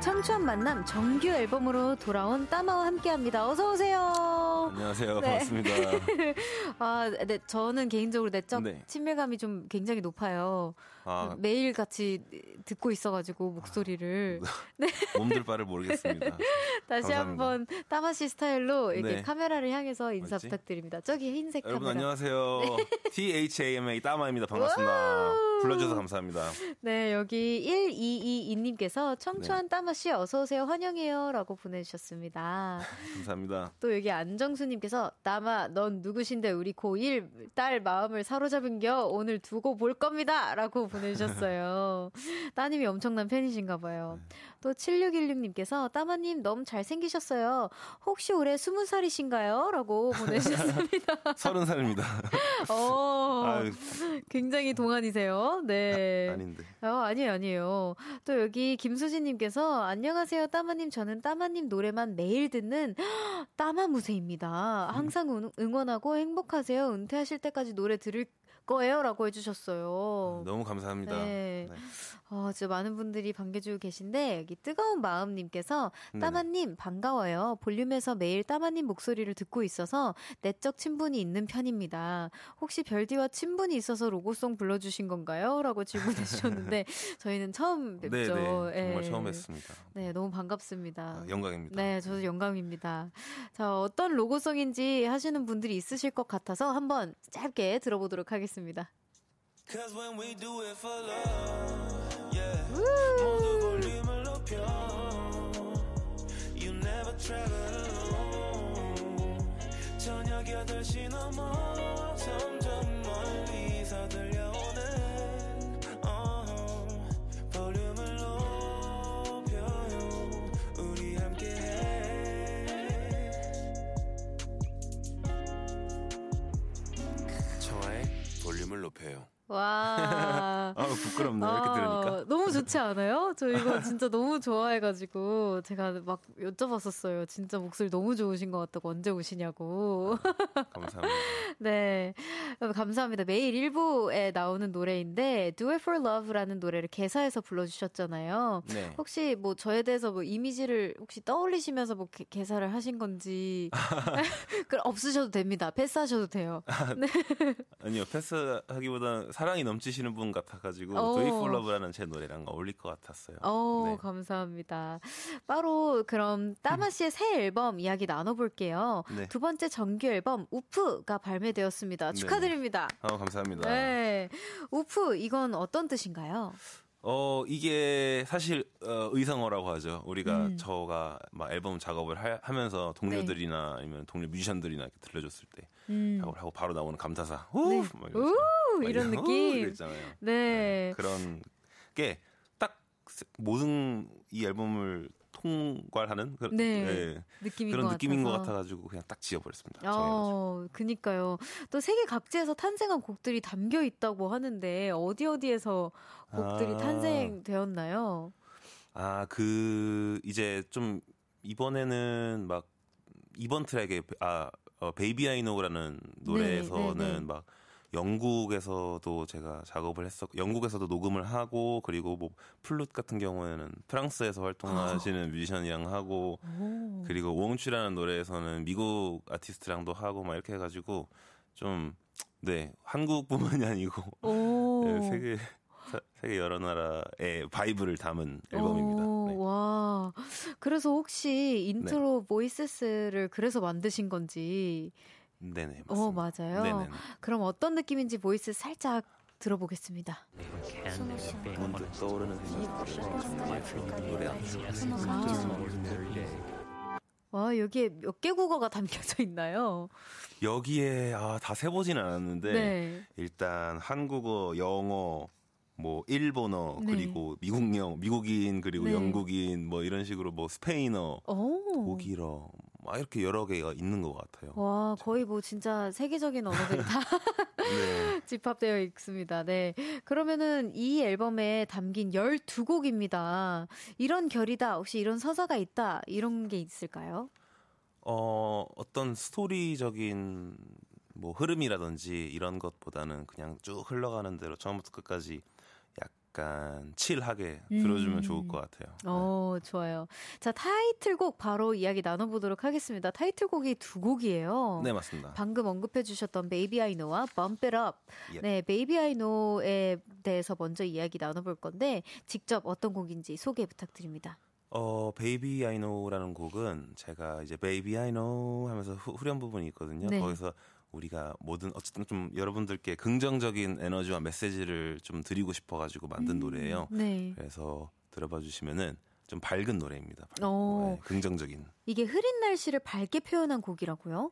청초한 만남 정규 앨범으로 돌아온 따마와 함께합니다. 어서 오세요. 안녕하세요. 네. 반갑습니다. 아, 네, 저는 개인적으로 내적 네. 친밀감이 좀 굉장히 높아요. 아, 매일 같이 듣고 있어가지고 목소리를 몸둘 바를 모르겠습니다. 다시. 한번 따마씨 스타일로 이렇게 네. 카메라를 향해서 인사 어딨지? 부탁드립니다. 저기 흰색 여러분 카메라. 안녕하세요. THAMA 따마입니다. 반갑습니다. 불러주셔서 감사합니다. 네, 여기 1222님께서 청초한 따마씨 어서오세요 환영해요 라고 보내주셨습니다. 감사합니다. 또 여기 안정수님께서 따마 넌 누구신데 우리 고1 딸 마음을 사로잡은겨 오늘 두고 볼 겁니다 라고 보내주셨어요. 따님이 엄청난 팬이신가 봐요. 또 7616님께서 따마님 너무 잘생기셨어요. 혹시 올해 20살이신가요? 라고 보내주셨습니다. 서른 살입니다. 어, 아유, 굉장히 동안이세요. 네. 아 닌데. 어, 아니에요, 아니에요. 또 여기 김수진님께서 안녕하세요, 따마님. 저는 따마님 노래만 매일 듣는 따마무새입니다. 항상 응- 응원하고 행복하세요. 은퇴하실 때까지 노래 들을 거예요. 라고 해주셨어요. 너무 감사합니다. 네. 네. 어, 진짜 많은 분들이 반겨주고 계신데, 여기 뜨거운 마음님께서, 네네. 따마님, 반가워요. 볼륨에서 매일 따마님 목소리를 듣고 있어서 내적 친분이 있는 편입니다. 혹시 별디와 친분이 있어서 로고송 불러주신 건가요? 라고 질문해 주셨는데, 저희는 처음 뵙죠. 네, 네. 정말 예. 처음 했습니다. 네, 너무 반갑습니다. 아, 영광입니다. 네, 저도 영광입니다. 자, 어떤 로고송인지 하시는 분들이 있으실 것 같아서 한번 짧게 들어보도록 하겠습니다. Cause when we do it for love, yeah. 모두 볼륨을 높여. You never travel alone. 저녁 8시 넘어 와. 아 부끄럽네요. 이렇게 들으니까. 아, 너무 좋지 않아요? 저 이거 진짜 너무 좋아해가지고 제가 막 여쭤봤었어요. 진짜 목소리 너무 좋으신 것 같다고 언제 오시냐고. 감사합니다. 네. 감사합니다. 매일 1부에 나오는 노래인데 Do It For Love라는 노래를 개사해서 불러주셨잖아요. 네. 혹시 뭐 저에 대해서 뭐 이미지를 혹시 떠올리시면서 뭐 개, 개사를 하신 건지 그 없으셔도 됩니다. 패스하셔도 돼요. 아니요 패스하기보다는 사랑이 넘치시는 분 같아가지고 오. Do It For Love라는 제 노래랑 어울릴 것 같았어요. 어, 네. 감사합니다. 바로 그럼 따마 씨의 새 앨범 이야기 나눠볼게요. 네. 두 번째 정규 앨범 우프가 발매되었습니다. 네. 축하드립니다. 아 감사합니다. 네. 우프 이건 어떤 뜻인가요? 어 이게 사실 어, 의성어라고 하죠. 우리가 음. 저가 막 앨범 작업을 하, 면서 동료들이나 아니면 동료 뮤지션들이나 이렇게 들려줬을 때 음. 작업을 하고 바로 나오는 감사사. 우! 네. 막 이런 느낌. 우! 있잖아요. 네. 그런 게 딱 모든 이 앨범을 통괄하는 그, 네. 느낌인 그런 것 느낌인 것 같아서. 같아가지고 그냥 딱 지어버렸습니다. 어, 그니까요. 또 세계 각지에서 탄생한 곡들이 담겨 있다고 하는데 어디 어디에서 곡들이 아. 탄생되었나요? 아, 그, 이제 좀, 이번에는 막, 이번 트랙에, 아, 어, Baby I Know라는 노래에서는 네, 네. 막, 영국에서도 제가 작업을 했었, 영국에서도 녹음을 하고, 그리고 뭐, 플룻 같은 경우에는 프랑스에서 활동하시는 뮤지션이랑 하고, 오. 그리고 Won't You라는 노래에서는 미국 아티스트랑도 하고, 막 이렇게 해가지고, 좀, 네, 한국뿐만이 아니고, 오. 네, 세계, 사- 세계 여러 나라의 vibe를 담은 앨범입니다. 오, 네. 와. 그래서 혹시 Intro Voices를 그래서 만드신 건지. 네네. 맞습니다. 어, 맞아요. 네네. 그럼 어떤 느낌인지 Voices 살짝 들어보겠습니다. 문득 떠오르는 생각들을 노래 안 와, 여기에 몇 개 국어가 담겨져 있나요? 여기에 아, 다 세보진 않았는데 네. 일단 한국어, 영어, 뭐 일본어 네. 그리고 미국령, 미국인 그리고 네. 영국인 뭐 이런 식으로 뭐 스페인어, 오. 독일어 막 이렇게 여러 개가 있는 것 같아요. 와, 거의 뭐 진짜 세계적인 언어들이 다 네. 집합되어 있습니다. 네. 그러면은 이 앨범에 담긴 12곡입니다. 이런 결이다. 혹시 이런 서사가 있다. 이런 게 있을까요? 어, 어떤 스토리적인 뭐 흐름이라든지 이런 것보다는 그냥 쭉 흘러가는 대로 처음부터 끝까지 약간 칠하게 들어주면 음. 좋을 것 같아요. 어, 좋아요. 자, 타이틀곡 바로 이야기 나눠보도록 하겠습니다. 타이틀곡이 두 곡이에요. 네, 맞습니다. 방금 언급해주셨던 Baby I Know와 Bump It Up. 예. 네, Baby I Know에 대해서 먼저 이야기 나눠볼 건데 직접 어떤 곡인지 소개 부탁드립니다. 어, Baby I Know라는 곡은 제가 이제 Baby I Know 하면서 후, 후렴 부분이 있거든요. 네. 거기서 우리가 모든 어쨌든 좀 여러분들께 긍정적인 에너지와 메시지를 좀 드리고 싶어가지고 만든 노래예요. 네. 그래서 들어봐 주시면은 좀 밝은 노래입니다. 어. 네, 긍정적인. 이게 흐린 날씨를 밝게 표현한 곡이라고요?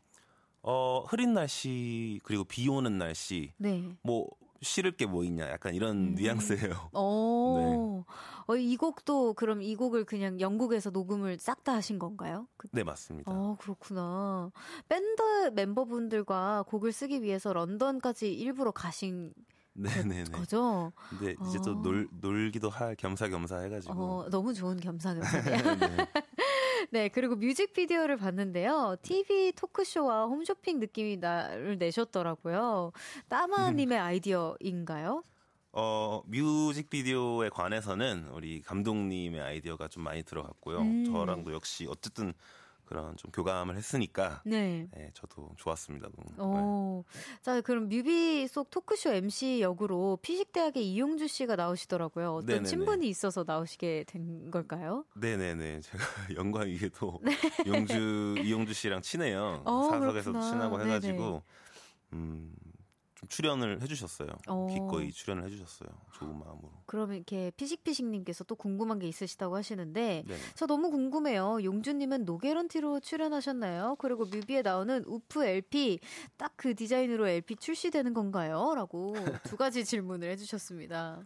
어, 흐린 날씨 그리고 비 오는 날씨 네. 뭐 싫을 게 뭐 있냐 약간 이런 음. 뉘앙스예요. 어, 어, 이 곡도 그럼 이 곡을 그냥 영국에서 녹음을 싹 다 하신 건가요? 그, 네, 맞습니다. 어, 그렇구나. 밴드 멤버분들과 곡을 쓰기 위해서 런던까지 일부러 가신 네, 네, 네. 거죠? 근데 이제 어. 또 놀, 놀기도 할 겸사겸사 해가지고. 어, 너무 좋은 겸사겸사네요. 네. 네, 그리고 뮤직비디오를 봤는데요. TV 토크쇼와 홈쇼핑 느낌이 나를 내셨더라고요. 따마님의 아이디어인가요? 어, 뮤직비디오에 관해서는 우리 감독님의 아이디어가 좀 많이 들어갔고요. 음. 저랑도 역시 어쨌든 그런 좀 교감을 했으니까 네. 네, 저도 좋았습니다. 너무. 네. 어, 자, 그럼 뮤비 속 토크쇼 MC 역으로 피식대학의 이용주 씨가 나오시더라고요. 어떤 네네네. 친분이 있어서 나오시게 된 걸까요? 네, 네, 네. 제가 영광이게도 용주 이용주 씨랑 친해요. 네. 어, 사석에서도. 친하고 네네. 해가지고 음, 좀 출연을 해주셨어요. 어. 기꺼이 출연을 해주셨어요. 좋은 마음으로. 그러면 이렇게 피식피식님께서 또 궁금한 게 있으시다고 하시는데, 네. 저 너무 궁금해요. 용주님은 노게런티로 출연하셨나요? 그리고 뮤비에 나오는 Woof LP 딱 그 디자인으로 LP 출시되는 건가요? 라고 두 가지 질문을 해주셨습니다.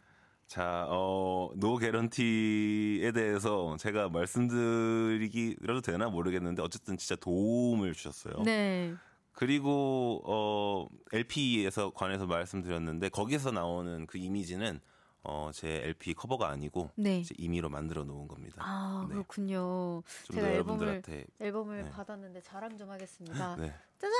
자, 어, 노 개런티에 대해서 제가 말씀드리기라도 되나 모르겠는데 어쨌든 진짜 도움을 주셨어요. 네. 그리고 어, LP에서 관해서 말씀드렸는데 거기서 나오는 그 이미지는 어, 제 LP 커버가 아니고 네. 임의로 만들어 놓은 겁니다. 아, 네. 그렇군요. 좀 제가 더 앨범을, 여러분들한테 앨범을 네. 받았는데 자랑 좀 하겠습니다. 네. 짜잔!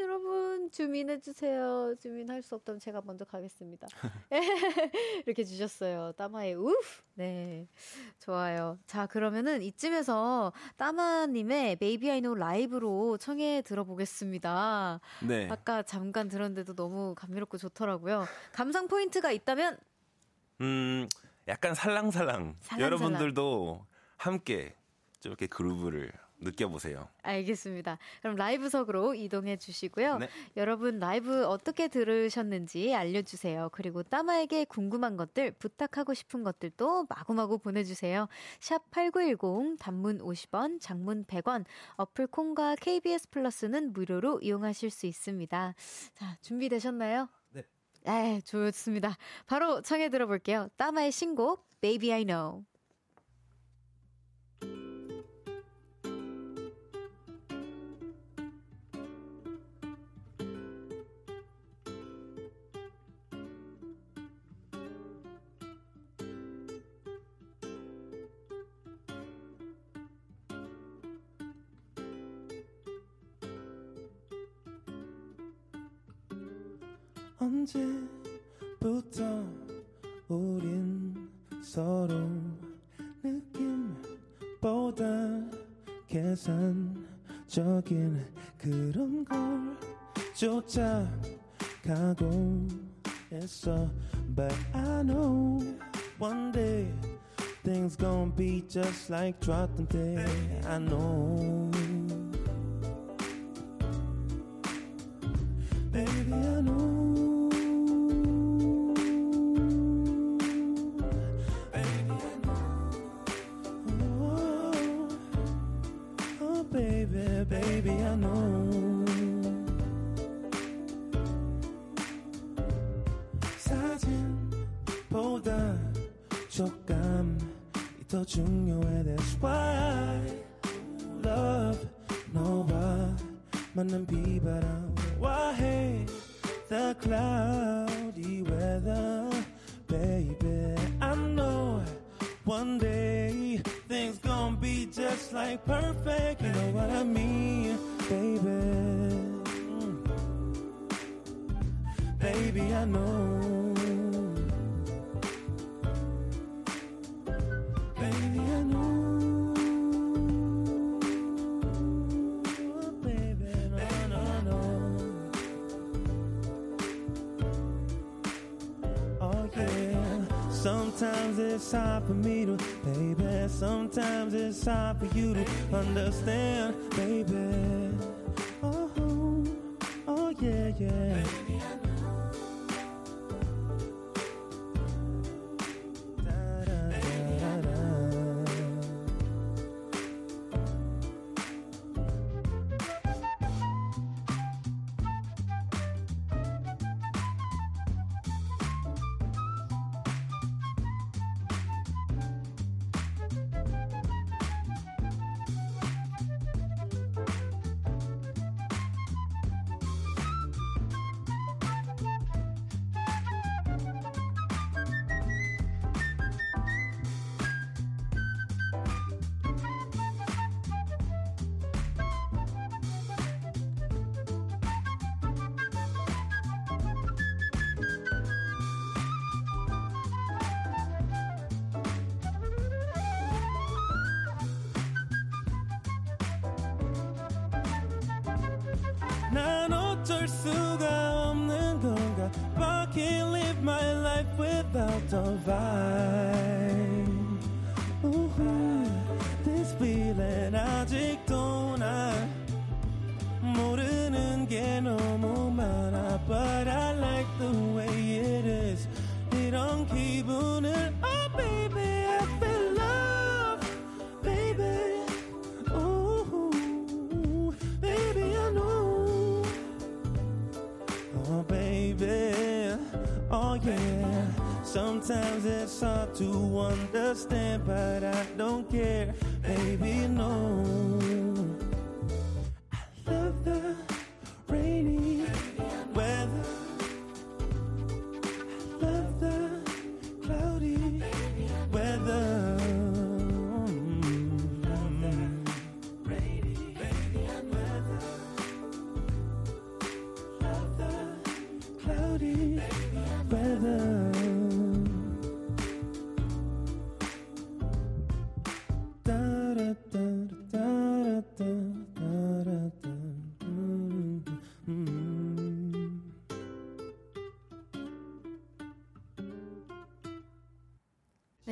여러분, 주민해 주세요. 주민할 수 없다면 제가 먼저 가겠습니다. 이렇게 주셨어요. 따마의 우프! 네. 좋아요. 자, 그러면은 이쯤에서 따마 님의 Baby I Know 라이브로 청해 들어보겠습니다. 네. 아까 잠깐 들었는데도 너무 감미롭고 좋더라고요. 감상 포인트가 있다면? 음, 약간 살랑살랑. 살랑살랑. 여러분들도 함께 좀 이렇게 그루브를 느껴보세요. 알겠습니다. 그럼 라이브석으로 이동해 주시고요. 네. 여러분 라이브 어떻게 들으셨는지 알려주세요. 그리고 따마에게 궁금한 것들, 부탁하고 싶은 것들도 마구마구 보내주세요. 샵 8910, 단문 50원, 장문 100원, 어플 콩과 KBS 플러스는 무료로 이용하실 수 있습니다. 자, 준비되셨나요? 네. 네, 좋습니다. 바로 청해 들어볼게요. 따마의 신곡, Baby I Know. like dropping day. I know. Sometimes it's hard for me to, baby. Sometimes it's hard for you to understand, baby.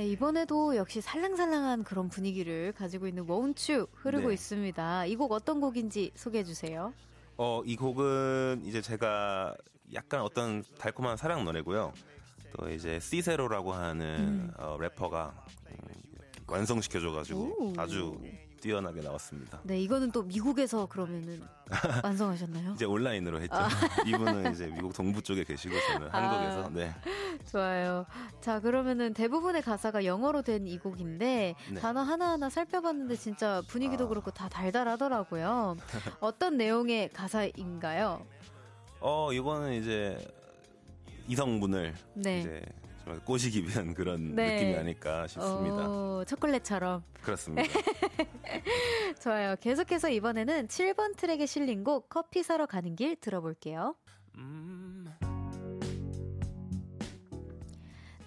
네, 이번에도 역시 살랑살랑한 그런 분위기를 가지고 있는 원추 흐르고 네. 있습니다. 이 곡 어떤 곡인지 소개해 주세요. 어, 이 곡은 이제 제가 약간 어떤 달콤한 사랑 노래고요. 또 이제 시세로라고 하는 어, 래퍼가 음, 완성시켜줘가지고 오. 아주 뛰어나게 나왔습니다. 네, 이거는 또 미국에서 그러면은 완성하셨나요? 이제 온라인으로 했죠. 이분은 이제 미국 동부 쪽에 계시고 저는 아. 한국에서 네. 좋아요. 자, 그러면은 대부분의 가사가 영어로 된 이 곡인데 네. 단어 하나하나 살펴봤는데 진짜 분위기도 아. 그렇고 다 달달하더라고요. 어떤 내용의 가사인가요? 어 이거는 이제 이성분을 네. 이제 정말 꼬시기 위한 그런 네. 느낌이 아닐까 싶습니다. 어, 초콜릿처럼. 그렇습니다. 좋아요. 계속해서 이번에는 7번 트랙에 실린 곡 커피 사러 가는 길 들어볼게요. 음,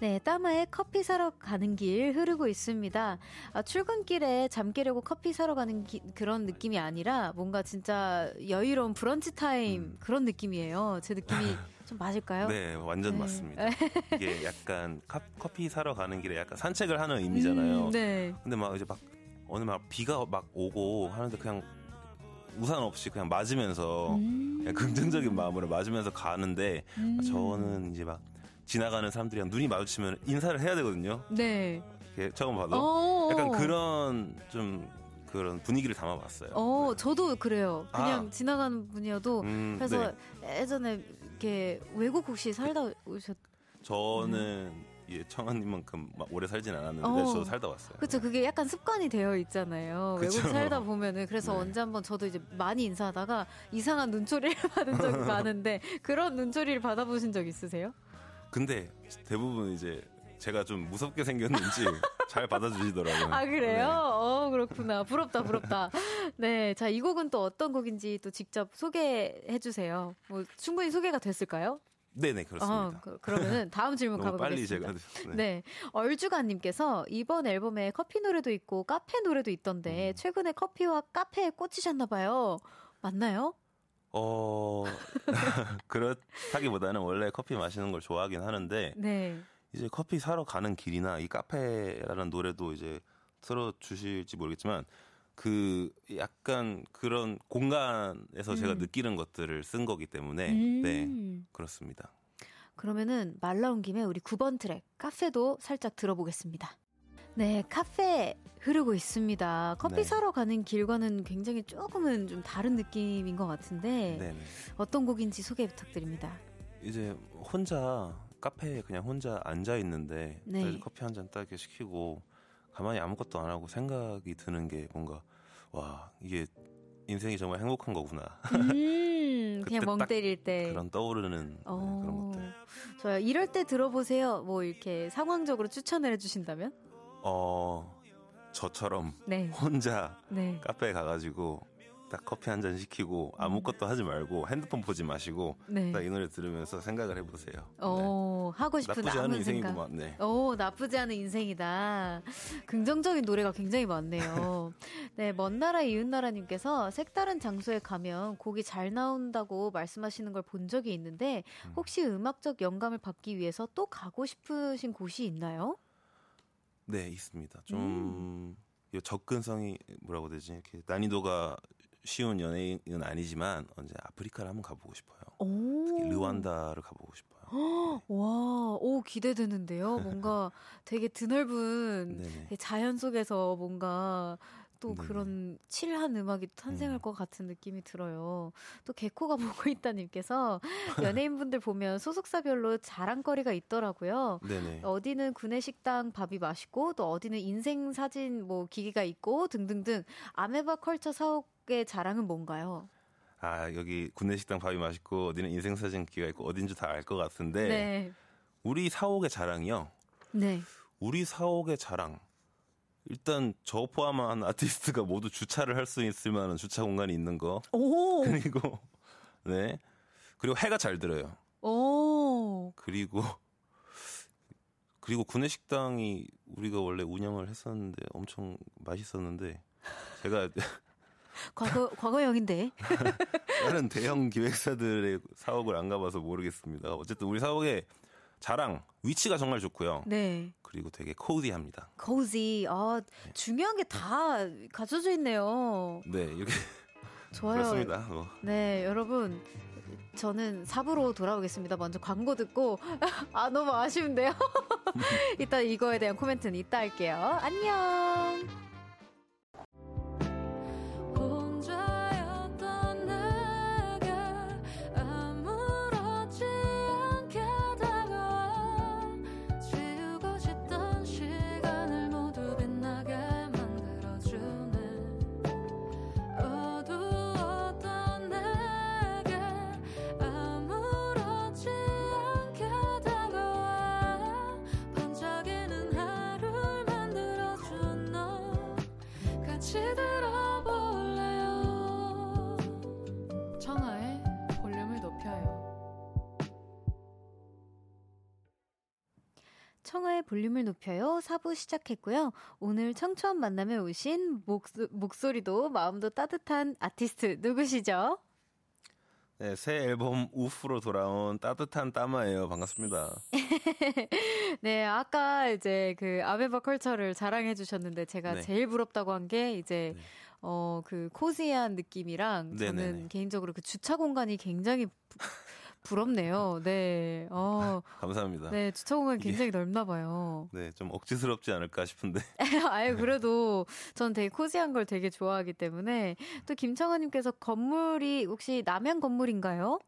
네, 따마의 커피 사러 가는 길 흐르고 있습니다. 아, 출근길에 잠 깨려고 커피 사러 가는 기- 그런 느낌이 아니라 뭔가 진짜 여유로운 브런치 타임 그런 느낌이에요. 제 느낌이 좀 맞을까요? 네, 완전 네. 맞습니다. 이게 약간 카- 커피 사러 가는 길에 약간 산책을 하는 의미잖아요. 음, 네. 근데 막 이제 막 어느 막 비가 막 오고 하는데 그냥 우산 없이 그냥 맞으면서 음. 그냥 긍정적인 마음으로 맞으면서 가는데 음. 저는 이제 막 지나가는 사람들이랑 눈이 마주치면 인사를 해야 되거든요. 네. 처음 봐도 어. 약간 그런 좀 그런 분위기를 담아봤어요. 어, 저도 그래요. 그냥 아. 지나가는 분이어도 음, 그래서 네. 예전에 이렇게 외국 혹시 살다 오셨 저는 예, 청아님만큼 막 오래 살진 않았는데 어. 저도 살다 왔어요. 그렇죠. 그게 약간 습관이 되어 있잖아요. 그쵸. 외국 살다 보면은 그래서 네. 언제 한번 저도 이제 많이 인사하다가 이상한 눈초리를 받은 적이 많은데 그런 눈초리를 받아보신 적 있으세요? 근데 대부분 이제 제가 좀 무섭게 생겼는지 잘 받아주시더라고요. 아 그래요? 네. 어 그렇구나. 부럽다 부럽다. 네, 자 이 곡은 또 어떤 곡인지 또 직접 소개해 주세요. 뭐 충분히 소개가 됐을까요? 네, 네 그렇습니다. 어, 그, 그러면은 다음 질문 너무 빨리 가보겠습니다. 제가 네. 네. 얼주가님께서 이번 앨범에 커피 노래도 있고 카페 노래도 있던데 음. 최근에 커피와 카페에 꽂히셨나봐요. 맞나요? 어 그렇다기보다는 원래 커피 마시는 걸 좋아하긴 하는데 네. 이제 커피 사러 가는 길이나 이 카페라는 노래도 이제 틀어 주실지 모르겠지만 그 약간 그런 공간에서 제가 음. 느끼는 것들을 쓴 거기 때문에 음. 네 그렇습니다. 그러면은 말 나온 김에 우리 9번 트랙 카페도 살짝 들어보겠습니다. 네, 카페 흐르고 있습니다. 커피 네. 사러 가는 길과는 굉장히 조금은 좀 다른 느낌인 것 같은데 네네. 어떤 곡인지 소개 부탁드립니다. 이제 혼자 카페에 그냥 혼자 앉아 있는데 네. 딱 커피 한 잔 딱 이렇게 시키고 가만히 아무것도 안 하고 생각이 드는 게 뭔가 와 이게 인생이 정말 행복한 거구나 음, 그냥 멍딱 때릴 때. 그런 떠오르는 네, 어, 그런 것들. 좋아요. 이럴 때 들어보세요. 뭐 이렇게 상황적으로 추천을 해주신다면? 어 저처럼 네, 혼자 네. 카페에 가가지고 딱 커피 한 잔 시키고 아무것도 하지 말고 핸드폰 보지 마시고 네. 딱이 노래 들으면서 생각을 해보세요. 네. 어, 하고 싶은 나쁘지 않은. 인생이구만. 네. 오, 나쁘지 않은 인생이다. 긍정적인 노래가 굉장히 많네요. 네, 먼 나라 이웃 나라님께서 색다른 장소에 가면 곡이 잘 나온다고 말씀하시는 걸 본 적이 있는데, 혹시 음악적 영감을 받기 위해서 또 가고 싶으신 곳이 있나요? 네, 있습니다. 좀 음. 이 접근성이 뭐라고 되지? 이렇게 난이도가 쉬운 연예인은 아니지만 언제 아프리카를 한번 가보고 싶어요. 오. 특히 르완다를 가보고 싶어요. 와, 오, 기대되는데요. 뭔가 되게 드넓은. 되게 자연 속에서 뭔가 또 네네. 그런 칠한 음악이 탄생할 음. 것 같은 느낌이 들어요. 또 개코가 보고 있다님께서 연예인분들 보면 소속사별로 자랑거리가 있더라고요. 네네. 어디는 구내식당 밥이 맛있고 또 어디는 인생 사진 뭐 기기가 있고 등등등 아메바 컬처 사옥 의 자랑은 뭔가요? 아 여기 구내식당 밥이 맛있고 어디는 인생사진 기가 있고 어딘지 다 알 것 같은데 네. 우리 사옥의 자랑이요. 네. 우리 사옥의 자랑. 일단 저 포함한 아티스트가 모두 주차를 할 수 있을 만한 주차 공간이 있는 거. 오. 그리고 네. 그리고 해가 잘 들어요. 오. 그리고 그리고 구내식당이 우리가 원래 운영을 했었는데 엄청 맛있었는데 제가 과거 과거형인데. 다른 대형 기획사들의 사옥을 안 가봐서 모르겠습니다. 어쨌든 우리 사옥의 자랑 위치가 정말 좋고요. 네. 그리고 되게 코디합니다. cozy. 아, 중요한 게 다 갖춰져 있네요. 네, 이렇게 좋아요. 그렇습니다. 뭐. 네, 여러분. 저는 4부로 돌아오겠습니다. 먼저 광고 듣고, 아, 너무 아쉬운데요? 이따 이거에 대한 코멘트는 이따 할게요. 안녕! 같이 들어볼래요 청하의 볼륨을 높여요 청하의 볼륨을 높여요. 4부 시작했고요. 오늘 청초한 만남에 오신 목소, 목소리도 마음도 따뜻한 아티스트 누구시죠? 네, 새 앨범 우프로 돌아온 따뜻한 따마예요. 반갑습니다. 네, 아까 이제 그 아메바 컬처를 자랑해 주셨는데 제가 네. 제일 부럽다고 한 게 이제 네. 어그 코지한 느낌이랑 저는 네네네. 개인적으로 그 주차 공간이 굉장히 부, 부럽네요. 네. 어. 감사합니다. 네, 주차 공간이 굉장히 넓나 봐요. 네, 좀 억지스럽지 않을까 싶은데. 아유, 그래도 전 되게 코지한 걸 되게 좋아하기 때문에 또 김청아 님께서 건물이 혹시 남양 건물인가요?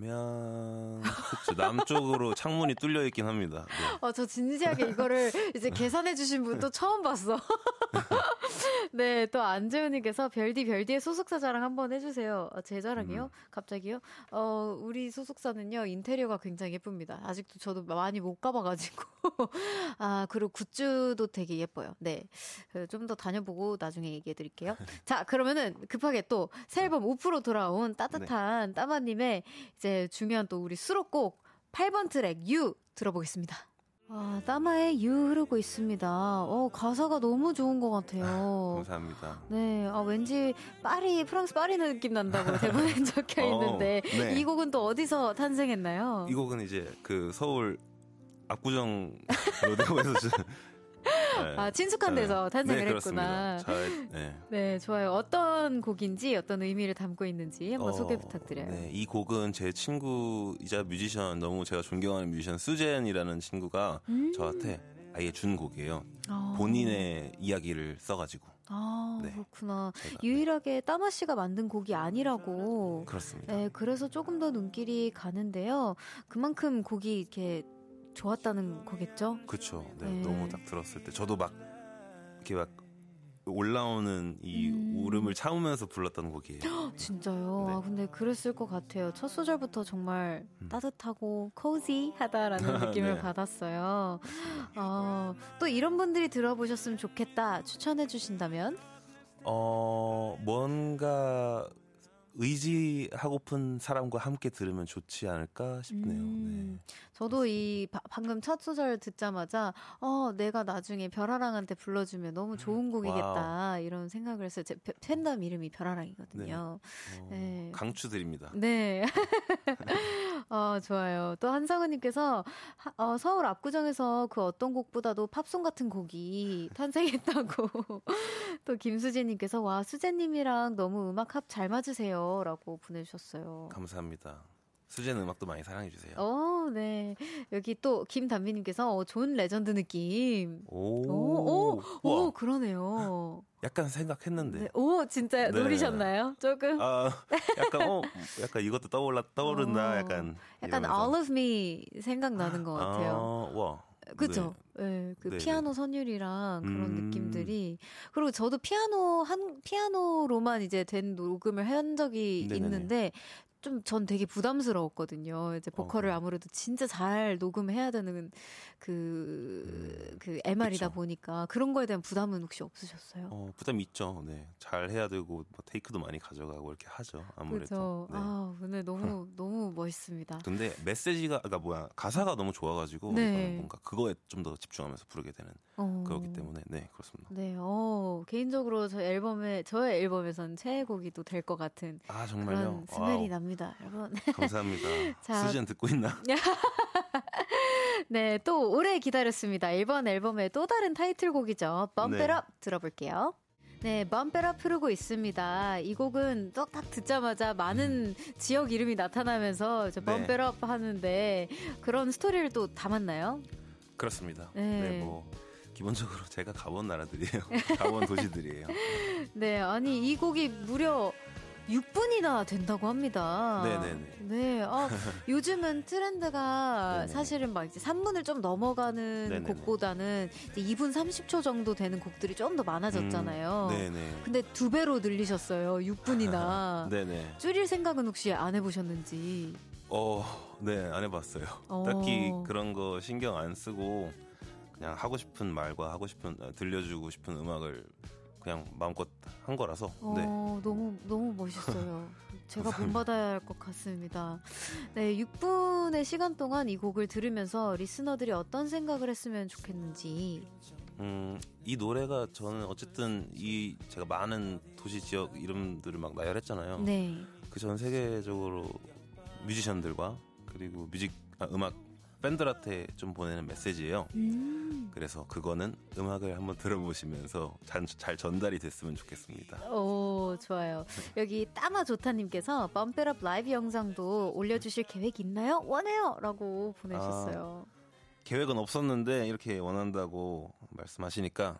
남양, 그쵸. 남쪽으로 창문이 뚫려 있긴 합니다. 네. 어, 저 진지하게 이거를 이제 계산해 주신 분또 처음 봤어. 네, 또 안재훈님께서 별디 별디의 소속사 자랑 한번 해주세요. 아, 제 자랑이요? 갑자기요? 어, 우리 소속사는요, 인테리어가 굉장히 예쁩니다. 아직도 저도 많이 못 가봐가지고. 아, 그리고 굿즈도 되게 예뻐요. 네. 좀 더 다녀보고 나중에 얘기해 드릴게요. 자, 그러면은 급하게 또 새 앨범 5% 돌아온 따뜻한 따마님의 이제 중요한 또 우리 수록곡 8번 트랙 유 들어보겠습니다. 아, 따마의 유 흐르고 있습니다. 어, 가사가 너무 좋은 것 같아요. 감사합니다. 네, 아, 왠지 파리, 프랑스 파리 느낌 난다고 대본에 적혀 있는데, 어, 네. 이 곡은 또 어디서 탄생했나요? 이 곡은 이제 그 서울 압구정 로데오에서. 아, 친숙한 네. 데서 탄생을 네, 했구나. 잘, 네. 네, 좋아요. 어떤 곡인지, 어떤 의미를 담고 있는지 한번 어, 소개 부탁드려요. 네, 이 곡은 제 친구이자 뮤지션 너무 제가 존경하는 뮤지션 수젠이라는 친구가 음. 저한테 아예 준 곡이에요. 아. 본인의 이야기를 써가지고 아, 네. 그렇구나. 제가 유일하게 따마 씨가 만든 곡이 아니라고. 그렇습니다. 네, 그래서 조금 더 눈길이 가는데요. 그만큼 곡이 이렇게 좋았다는 거겠죠? 그렇죠. 네, 네. 너무 딱 들었을 때 저도 막 이렇게 막 올라오는 이 음. 울음을 참으면서 불렀던 곡이에요. 진짜요? 네. 아, 근데 그랬을 것 같아요. 첫 소절부터 정말 음. 따뜻하고 코지하다라는 느낌을 네. 받았어요. 어, 또 이런 분들이 들어보셨으면 좋겠다 추천해 주신다면? 어, 뭔가 의지하고픈 사람과 함께 들으면 좋지 않을까 싶네요. 음, 저도 이 바- 방금 첫 소절 듣자마자 어 내가 나중에 별아랑한테 불러주면 너무 좋은 곡이겠다 이런 생각을 했어요. 제 팬- 팬덤 이름이 별아랑이거든요. 네. 어, 네. 강추 드립니다. 네. 어, 좋아요. 또 한상우님께서 하- 어, 서울 압구정에서 그 어떤 곡보다도 팝송 같은 곡이 탄생했다고. 또 김수재님께서 와, 수재님이랑 너무 음악 합 잘 맞으세요. 라고 보내주셨어요. 감사합니다. 수제는 음악도 많이 사랑해 주세요. 어, 네. 여기 또 김담비님께서 어, 존 레전드 느낌. 오, 오, 오, 오, 그러네요. 약간 생각했는데. 네. 오, 진짜 네. 노리셨나요? 조금? 아, 약간 어, 약간 이것도 떠올라 떠오른다. 어, 약간 약간 이러면서. All of Me 생각나는 것 같아요. 아, 와. 그죠? 네. 그 네네. 피아노 선율이랑 그런 음. 느낌들이 그리고 저도 피아노 한 피아노로만 이제 된 녹음을 한 적이 네네네. 있는데 좀 전 되게 부담스러웠거든요. 이제 보컬을 어. 아무래도 진짜 잘 녹음해야 되는 그, 그 MR이다 음. 그쵸. 보니까 그런 거에 대한 부담은 혹시 없으셨어요? 어, 부담 있죠. 네. 잘 해야 되고 뭐 테이크도 많이 가져가고 이렇게 하죠. 아무래도. 네. 아, 오늘 너무, 너무 멋있습니다. 근데 메시지가 그러니까 뭐야 가사가 너무 좋아가지고 네. 뭔가 그거에 좀 더 집중하면서 부르게 되는 어. 그렇기 때문에 네 그렇습니다. 네, 어, 개인적으로 저 앨범에, 저의 앨범에선 최애곡이 또 될 것 같은 아 정말요. 그런 스멜이 납니다, 여러분. 감사합니다. 자. 수지는 듣고 있나? 네, 또 오래 기다렸습니다. 1번 앨범의 또 다른 타이틀곡이죠. 네. 범페럽 들어볼게요. 네, 범페럽 흐르고 있습니다. 이 곡은 또딱 듣자마자 많은 지역 이름이 나타나면서 이제 네. 하는데 그런 스토리를 또 담았나요? 그렇습니다. 네. 네. 뭐 기본적으로 제가 가본 나라들이에요. 가본 도시들이에요. 네, 아니 이 곡이 무려 6분이나 된다고 합니다. 네네네. 네, 아, 요즘은 트렌드가. 사실은 막 이제 3분을 좀 넘어가는 네네네. 곡보다는 이제 2분 30초 정도 되는 곡들이 좀 더 많아졌잖아요. 음, 네네. 근데 두 배로 늘리셨어요. 6분이나. 네네. 줄일 생각은 혹시 안 해보셨는지. 어, 네, 안 해봤어요. 어. 딱히 그런 거 신경 안 쓰고 그냥 하고 싶은 말과 하고 싶은 아, 들려주고 싶은 음악을 그냥 마음껏 한 거라서. 네. 어, 너무, 너무 멋있어요. 제가 본받아야 할 것 같습니다. 네, 6분의 시간 동안 이 곡을 들으면서 리스너들이 어떤 생각을 했으면 좋겠는지. 음, 이 노래가 저는 어쨌든 이 제가 많은 도시 지역 이름들을 막 나열했잖아요. 네. 그 전 세계적으로 뮤지션들과 그리고 뮤직 아, 음악 팬들한테 좀 보내는 메시지예요. 음. 그래서 그거는 음악을 한번 들어보시면서 잘, 잘 전달이 됐으면 좋겠습니다. 오, 좋아요. 여기 따마 좋다님께서 범페럽 라이브 영상도 올려주실 계획 있나요? 원해요! 라고 보내주셨어요. 계획은 없었는데 이렇게 원한다고 말씀하시니까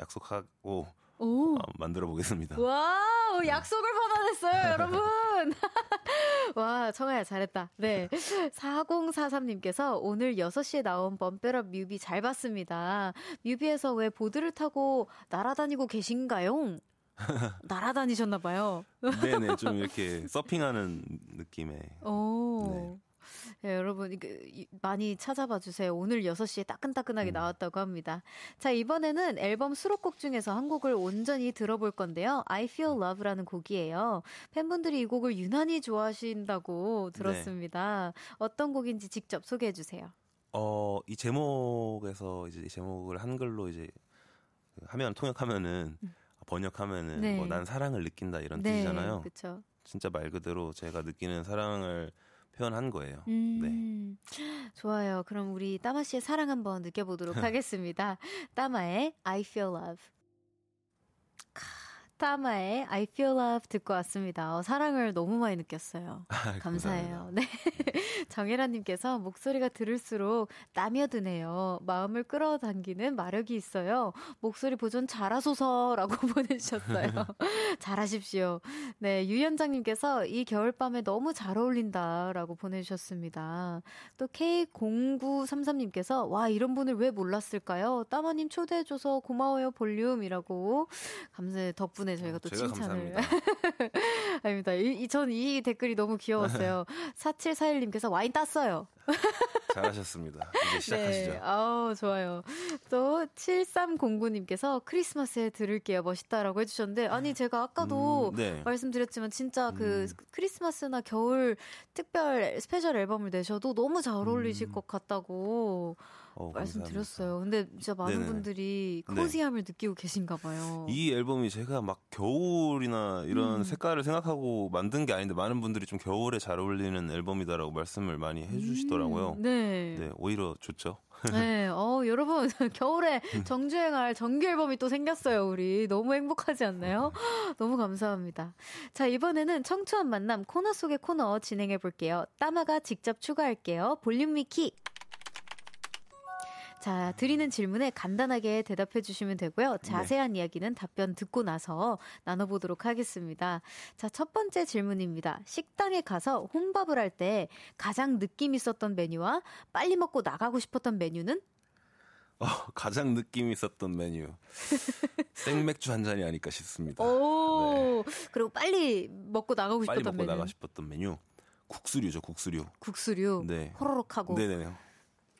약속하고 오. 어, 만들어 보겠습니다. Wow, 약속을 받아냈어요, 여러분! 와, 청하야, 잘했다. 네. 4043님께서 오늘 6시에 나온 Bump It Up 뮤비 잘 봤습니다. 뮤비에서 왜 보드를 타고 날아다니고 계신가요? 날아다니셨나봐요. 네네, 좀 이렇게 서핑하는 느낌의. 오. 네, 여러분, 이거 이- 많이 찾아봐 주세요. 오늘 6시에 따끈따끈하게 나왔다고 합니다. 자, 이번에는 앨범 수록곡 중에서 한 곡을 온전히 들어볼 건데요. I Feel Love라는 곡이에요. 팬분들이 이 곡을 유난히 좋아하신다고 들었습니다. 어떤 곡인지 직접 소개해 주세요. 어, 이 제목에서 이제 이 제목을 한글로 이제 그 하면 통역하면은 번역하면은 네. 뭐난 사랑을 느낀다 이런 네, 뜻이잖아요. 그렇죠. 진짜 말 그대로 제가 느끼는 사랑을 표현한 거예요. 음, 좋아요. 그럼 우리 따마 씨의 사랑 한번 느껴보도록 하겠습니다. 따마의 I Feel Love. 타마의 I Feel Love 듣고 왔습니다. 어, 사랑을 너무 많이 느꼈어요. 아, 감사해요. 네. 정혜라님께서 목소리가 들을수록 땀이 드네요. 마음을 끌어당기는 마력이 있어요. 목소리 보존 잘하소서라고 보내주셨어요. 잘하십시오. 네. 유현장님께서 이 겨울밤에 너무 잘 어울린다라고 보내주셨습니다. 또 K0933님께서 와, 이런 분을 왜 몰랐을까요? 따마님 초대해줘서 고마워요, 볼륨이라고. 감사해, 덕분에 덕분에 저희가 또 제가 칭찬을. 아닙니다. 이, 이, 전 이 댓글이 너무 귀여웠어요. 4741님께서 와인 땄어요. 잘하셨습니다. 이제 시작하시죠. 네. 아우, 좋아요. 또 7309님께서 크리스마스에 들을게요. 멋있다라고 해주셨는데, 아니, 제가 아까도 음, 네. 말씀드렸지만, 진짜 그 음. 크리스마스나 겨울 특별 special 앨범을 내셔도 너무 잘 어울리실 음. 것 같다고 어, 말씀드렸어요. 근데 진짜 많은 네네. 분들이 네. cozy함을 느끼고 계신가 봐요. 이 앨범이 제가 막 겨울이나 이런 음. 색깔을 생각하고 만든 게 아닌데 많은 분들이 좀 겨울에 잘 어울리는 앨범이다라고 말씀을 많이 해주시더라고요. 음, 네. 네, 오히려 좋죠. 네, 어, 여러분, 겨울에 정주행할 정규 앨범이 또 생겼어요, 우리. 너무 행복하지 않나요? 너무 감사합니다. 자, 이번에는 청초한 만남 코너 속의 코너 진행해 볼게요. 따마가 직접 추가할게요. 볼륨 미키. 자, 드리는 질문에 간단하게 대답해 주시면 되고요. 자세한 이야기는 답변 듣고 나서 나눠보도록 하겠습니다. 자, 첫 번째 질문입니다. 식당에 가서 혼밥을 할 때 가장 느낌 있었던 메뉴와 빨리 먹고 나가고 싶었던 메뉴는? 어, 가장 느낌 있었던 메뉴 생맥주 한 잔이 아닐까 싶습니다. 오, 그리고 빨리 먹고 나가고 네. 빨리 싶었던 먹고 메뉴. 나가 싶었던 메뉴 국수류죠, 국수류. 국수류. 네. 호로록 하고. 네네네.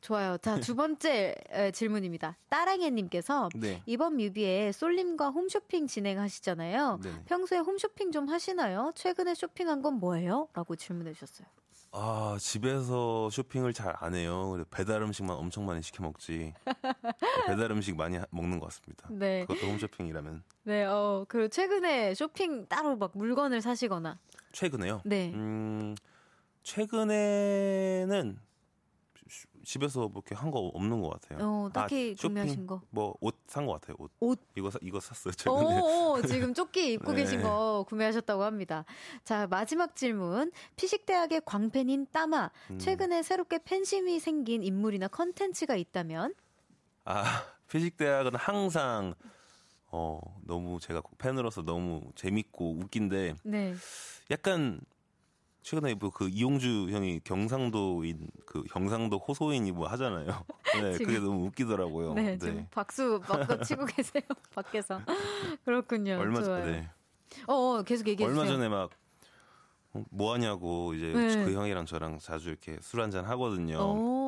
좋아요. 자, 두 번째 에, 질문입니다. 따랑해님께서 네. 이번 뮤비에 솔님과 홈쇼핑 진행하시잖아요. 네네. 평소에 홈쇼핑 좀 하시나요? 최근에 쇼핑한 건 뭐예요? 라고 질문해 주셨어요. 아 집에서 쇼핑을 잘 안 해요. 배달 음식만 엄청 많이 시켜 먹지. 배달 음식 많이 하- 먹는 것 같습니다. 네. 그것도 홈쇼핑이라면 네, 어, 그리고 최근에 쇼핑 따로 막 물건을 사시거나. 최근에요. 네. 음 최근에는 시- 집에서 뭐 이렇게 한 거 없는 것 같아요. 어, 딱히 쇼핑, 구매하신 거. 뭐 옷 산 것 같아요. 옷. 옷. 이거 사, 이거 샀어요. 최근에. 오, 오, 지금 조끼 입고 네. 계신 거 구매하셨다고 합니다. 자, 마지막 질문. 피식대학의 광팬인 따마. 음. 최근에 새롭게 팬심이 생긴 인물이나 컨텐츠가 있다면? 아 피식 대학은 항상 어 너무 제가 팬으로서 너무 재밌고 웃긴데 네. 약간 최근에 뭐 그 이용주 형이 경상도인 그 경상도 호소인이 뭐 하잖아요. 네, 지금- 그게 너무 웃기더라고요. 네, 지금 박수 막고 치고 계세요. 밖에서. 그렇군요. 얼마. 전에 어, 어, 계속 얘기해 주세요. 얼마 전에 막 어, 뭐 하냐고 이제 네. 그 형이랑 저랑 자주 이렇게 술 한잔 하거든요. 오,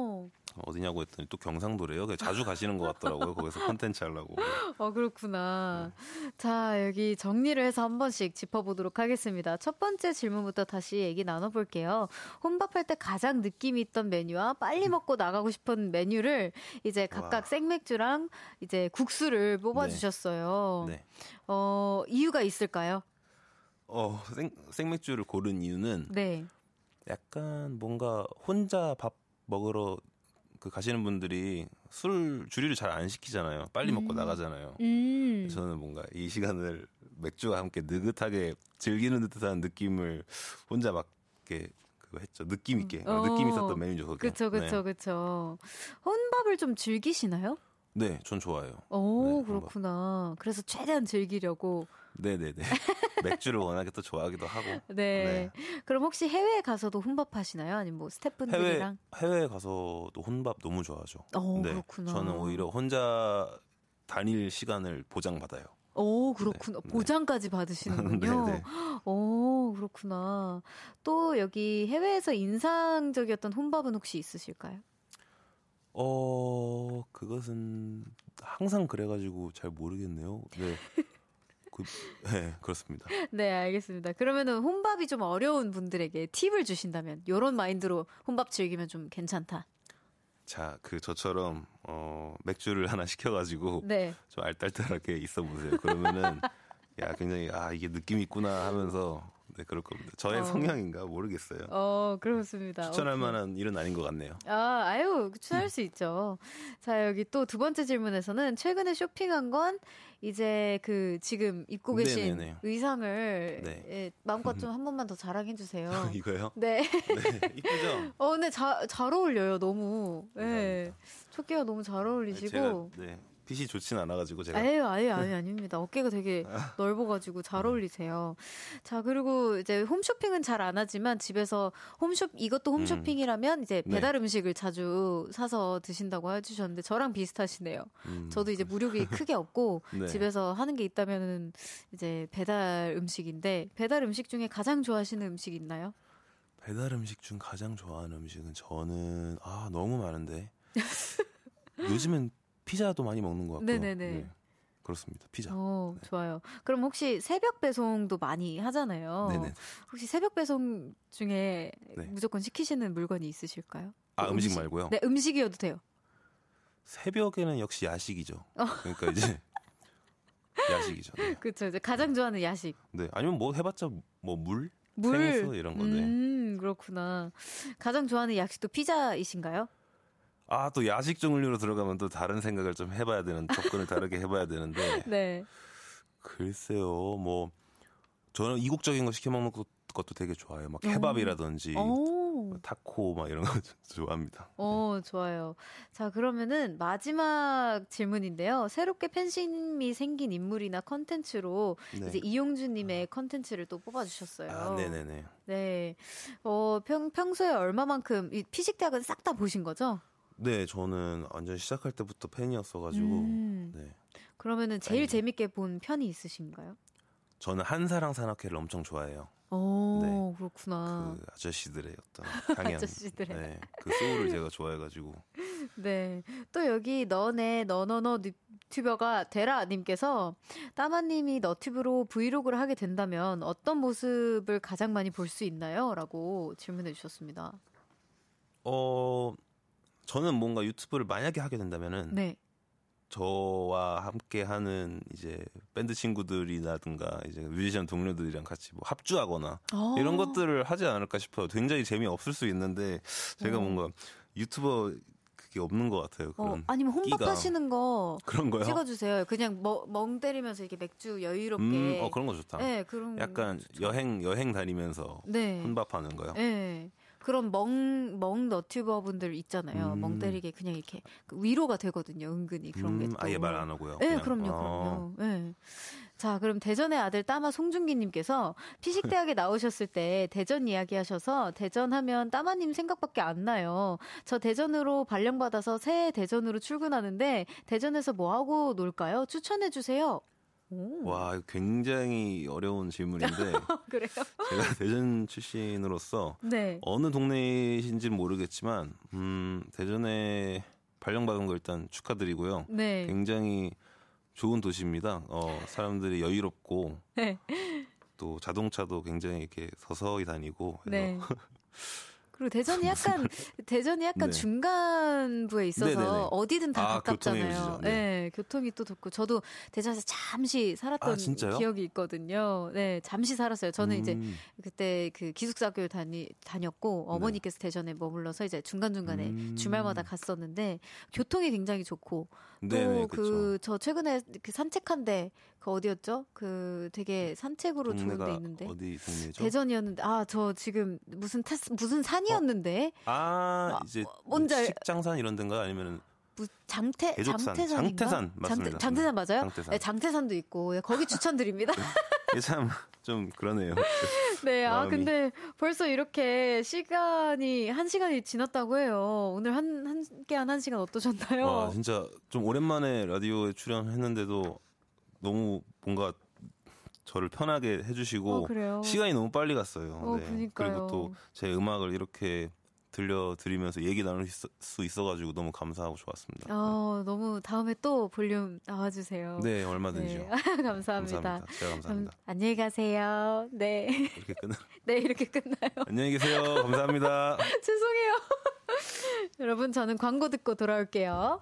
어디냐고 했더니 또 경상도래요. 자주 가시는 것 같더라고요. 거기서 컨텐츠 하려고. 어, 그렇구나. 네. 자, 여기 정리를 해서 한 번씩 짚어보도록 하겠습니다. 첫 번째 질문부터 다시 얘기 나눠볼게요. 혼밥할 때 가장 느낌이 있던 메뉴와 빨리 먹고 나가고 싶은 메뉴를 이제 각각 와. 생맥주랑 이제 국수를 뽑아주셨어요. 네. 어, 이유가 있을까요? 어, 생, 생맥주를 고른 이유는 네. 약간 뭔가 혼자 밥 먹으러 그 가시는 분들이 술 주리를 잘 안 시키잖아요. 빨리 먹고 나가잖아요. 음. 저는 뭔가 이 시간을 맥주와 함께 느긋하게 즐기는 듯한 느낌을 혼자 막 이렇게 했죠. 느낌 있게 어. 느낌 있었던 메뉴죠. 그게. 그쵸, 그쵸, 네. 그쵸. 혼밥을 좀 즐기시나요? 네, 전 좋아요. 오, 네, 혼밥. 그렇구나. 그래서 최대한 즐기려고. 네, 네, 네. 맥주를 워낙에 또 좋아하기도 하고. 네. 그럼 혹시 해외에 가서도 혼밥 하시나요? 아니면 뭐 스태프분들이랑? 해외 가서도 혼밥 너무 좋아하죠. 오, 네, 그렇구나. 저는 오히려 혼자 다닐 시간을 보장받아요. 오, 그렇구나. 네. 보장까지 받으시는군요. 네, 네. 오, 그렇구나. 또 여기 해외에서 인상적이었던 혼밥은 혹시 있으실까요? 어, 그것은 항상 그래가지고 잘 모르겠네요. 네. 그, 네, 그렇습니다. 네, 알겠습니다. 그러면은 혼밥이 좀 어려운 분들에게 팁을 주신다면, 요런 마인드로 혼밥 즐기면 좀 괜찮다. 자, 그 저처럼 어, 맥주를 하나 시켜 가지고 네. 좀 알딸딸하게 있어 보세요. 그러면은 야 굉장히 아 이게 느낌 있구나 하면서 네, 그럴 겁니다. 저의 어. 성향인가 모르겠어요. 어, 그렇습니다. 추천할 오케이. 만한 일은 아닌 것 같네요. 아, 아유, 추천할 수 있죠. 자, 여기 또 두 번째 질문에서는 최근에 쇼핑한 건 이제 그 지금 입고 계신 네네네. 의상을 네. 예, 마음껏 좀 한 번만 더 자랑해 주세요. 이거요? 네. 네, 이쁘죠? 어, 근데 자, 잘 어울려요, 너무. 예. 초끼가 너무 잘 어울리시고. 제가 네, 핏이 좋진 않아가지고 제가 아유, 아유, 아유, 아닙니다. 어깨가 되게 넓어가지고 잘 어울리세요. 자, 그리고 이제 홈쇼핑은 잘 안 하지만 집에서 홈쇼, 이것도 홈쇼핑이라면 이제 네. 배달 음식을 자주 사서 드신다고 해주셨는데 저랑 비슷하시네요. 음, 저도 이제 무료비 크게 없고 네. 집에서 하는 게 있다면은 이제 배달 음식인데 배달 음식 중에 가장 좋아하시는 음식 있나요? 배달 음식 중 가장 좋아하는 음식은 저는 아 너무 많은데 요즘엔 피자도 많이 먹는 것 같고 네네 네. 그렇습니다 피자 어, 좋아요. 그럼 혹시 새벽 배송도 많이 하잖아요. 네네 혹시 새벽 배송 중에 네. 무조건 시키시는 물건이 있으실까요? 아그 음식 말고요 네, 음식이어도 돼요. 새벽에는 역시 야식이죠 어. 그러니까 이제 야식이죠 네. 그렇죠. 이제 가장 좋아하는 야식. 네. 아니면 뭐 해봤자 뭐 물 물. 생수 이런 건데 음, 그렇구나. 가장 좋아하는 야식도 피자이신가요? 아 또 야식 종류로 들어가면 또 다른 생각을 좀 해봐야 되는 접근을 다르게 해봐야 되는데 네. 글쎄요 뭐 저는 이국적인 거 시켜 먹는 것- 것도 되게 좋아해요 막 어. 케밥이라든지 오. 타코 막 이런 거 좋아합니다 어, 좋아요. 자, 그러면은 마지막 질문인데요. 새롭게 팬심이 생긴 인물이나 컨텐츠로 네. 이제 이용주님의 컨텐츠를 또 뽑아 주셨어요. 아 네 네 네 네. 어, 평, 평소에 얼마만큼, 이 피식 대학은 싹 다 보신 거죠? 네 저는 완전 시작할 때부터 팬이었어가지고 음. 네 그러면은 제일 아니요. 재밌게 본 편이 있으신가요? 저는 한사랑 산악회를 엄청 좋아해요 오, 그렇구나. 그 아저씨들의 어떤 강연 아저씨들의. 네, 그 소울을 제가 좋아해가지고 네. 또 여기 너네 너너너 유튜버가 되라님께서 따마님이 너튜브로 브이로그를 하게 된다면 어떤 모습을 가장 많이 볼 수 있나요? 라고 질문해 주셨습니다. 어 저는 뭔가 유튜브를 만약에 하게 된다면은 네. 저와 함께 하는 이제 밴드 친구들이라든가 이제 뮤지션 동료들이랑 같이 뭐 합주하거나 어. 이런 것들을 하지 않을까 싶어요. 굉장히 재미없을 수 있는데 제가 어. 뭔가 유튜버 그게 없는 것 같아요. 어, 그런 아니면 혼밥 끼가. 하시는 거 그런 거요. 찍어주세요. 그냥 멍, 멍 때리면서 이렇게 맥주 여유롭게. 음, 어 그런 거 좋다. 네, 그런. 약간 여행 여행 다니면서 네. 혼밥하는 거요. 네. 그런 멍, 멍 너튜버 분들 있잖아요. 음. 멍 때리게 그냥 이렇게 그 위로가 되거든요. 은근히 그런 게. 음, 또. 아예 말 안 하고요. 네, 그냥. 그럼요, 어. 그럼요. 네. 자, 그럼 대전의 아들 따마 송중기님께서 피식대학에 나오셨을 때 대전 이야기 하셔서 대전 하면 따마님 생각밖에 안 나요. 저 대전으로 발령받아서 새해 대전으로 출근하는데 대전에서 뭐 하고 놀까요? 추천해 주세요. 오, 와, 이거 굉장히 어려운 질문인데 그래요? 제가 대전 출신으로서 네. 어느 동네이신지는 모르겠지만 음, 대전에 발령받은 거 일단 축하드리고요. 네. 굉장히 좋은 도시입니다. 어, 사람들이 여유롭고 네. 또 자동차도 굉장히 이렇게 서서히 다니고 네. 그리고 대전이 약간 대전이 약간 네. 중간부에 있어서 네네네. 어디든 다 아, 가깝잖아요. 네. 네. 교통이 또 좋고 저도 대전에서 잠시 살았던 아? 기억이 있거든요. 네, 잠시 살았어요. 저는 이제 음, 그때 그 기숙사교를 다니 다녔고 어머니께서 대전에 머물러서 이제 중간 중간에 음. 주말마다 갔었는데 교통이 굉장히 좋고 또그 그쵸. 저 최근에 그 산책한데 그 어디였죠? 그 되게 산책으로 좋은 데 있는데 어디 동네죠? 대전이었는데 아 저 지금 무슨 타, 무슨 산이었는데 아, 아, 이제 뭔지 알- 식장산 이런 데인가 아니면 무, 장태 대족산, 장태산인가? 장태산 맞습니다. 장태, 장태산 맞아요? 장태산. 네, 장태산도 있고 예, 거기 추천드립니다. 이게 참좀 그러네요. 네, 아 마음이. 근데 벌써 이렇게 시간이 한 시간이 지났다고 해요. 오늘 한 한께한 한 시간 어떠셨나요? 와, 진짜 좀 오랜만에 라디오에 출연했는데도 너무 뭔가 저를 편하게 해주시고 어. 시간이 너무 빨리 갔어요. 어, 그니까요. 그리고 또 제 음악을 이렇게 들려드리면서 얘기 나눌 수- 수 있어가지고 너무 감사하고 좋았습니다. 어, 너무 다음에 또 볼륨 나와주세요. 네, 얼마든지요. 네, 감사합니다. 감사합니다. 제가 감사합니다. 안녕히 가세요. 네, 이렇게 끝나. 네 이렇게 끝나요. 안녕히 계세요. 감사합니다. 죄송해요. 여러분, 저는 광고 듣고 돌아올게요.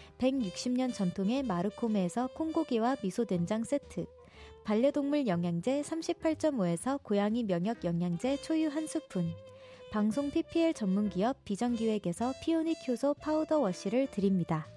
160년 전통의 마르코메에서 콩고기와 미소된장 세트, 반려동물 영양제 38.5에서 고양이 면역 영양제 초유 한 스푼, 방송 PPL 전문기업 비전기획에서 피오닉 효소 파우더 워시를 드립니다.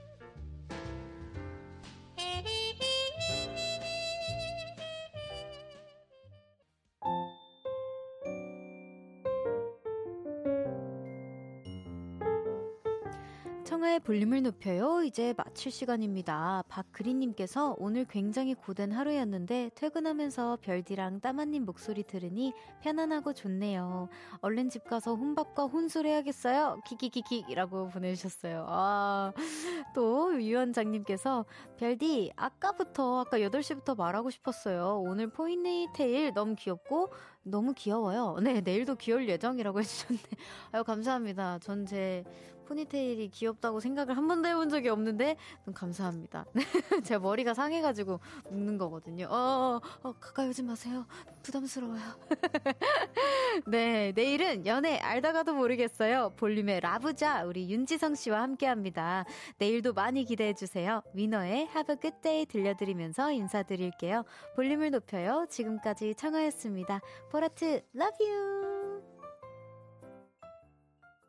볼륨을 높여요. 이제 마칠 시간입니다. 박그린님께서 오늘 굉장히 고된 하루였는데 퇴근하면서 별디랑 따마님 목소리 들으니 편안하고 좋네요. 얼른 집 가서 혼밥과 혼술 해야겠어요. 키키키키라고 보내주셨어요. 아, 또 유원장님께서 별디 아까부터 아까 8시부터 말하고 싶었어요. 오늘 포인테일 너무 귀엽고 너무 귀여워요. 네, 내일도 귀여울 예정이라고 해주셨네. 아유, 감사합니다. 전 제 포니테일이 귀엽다고 생각을 한 번도 해본 적이 없는데, 감사합니다. 제 머리가 상해가지고 묶는 거거든요. 어, 어, 어 가까이 오지 마세요. 부담스러워요. 네, 내일은 연애 알다가도 모르겠어요. 볼륨의 라부자, 우리 윤지성 씨와 함께 합니다. 내일도 많이 기대해 주세요. 위너의 Have a Good Day 들려드리면서 인사드릴게요. 볼륨을 높여요. 지금까지 청하였습니다. 보라트, love you!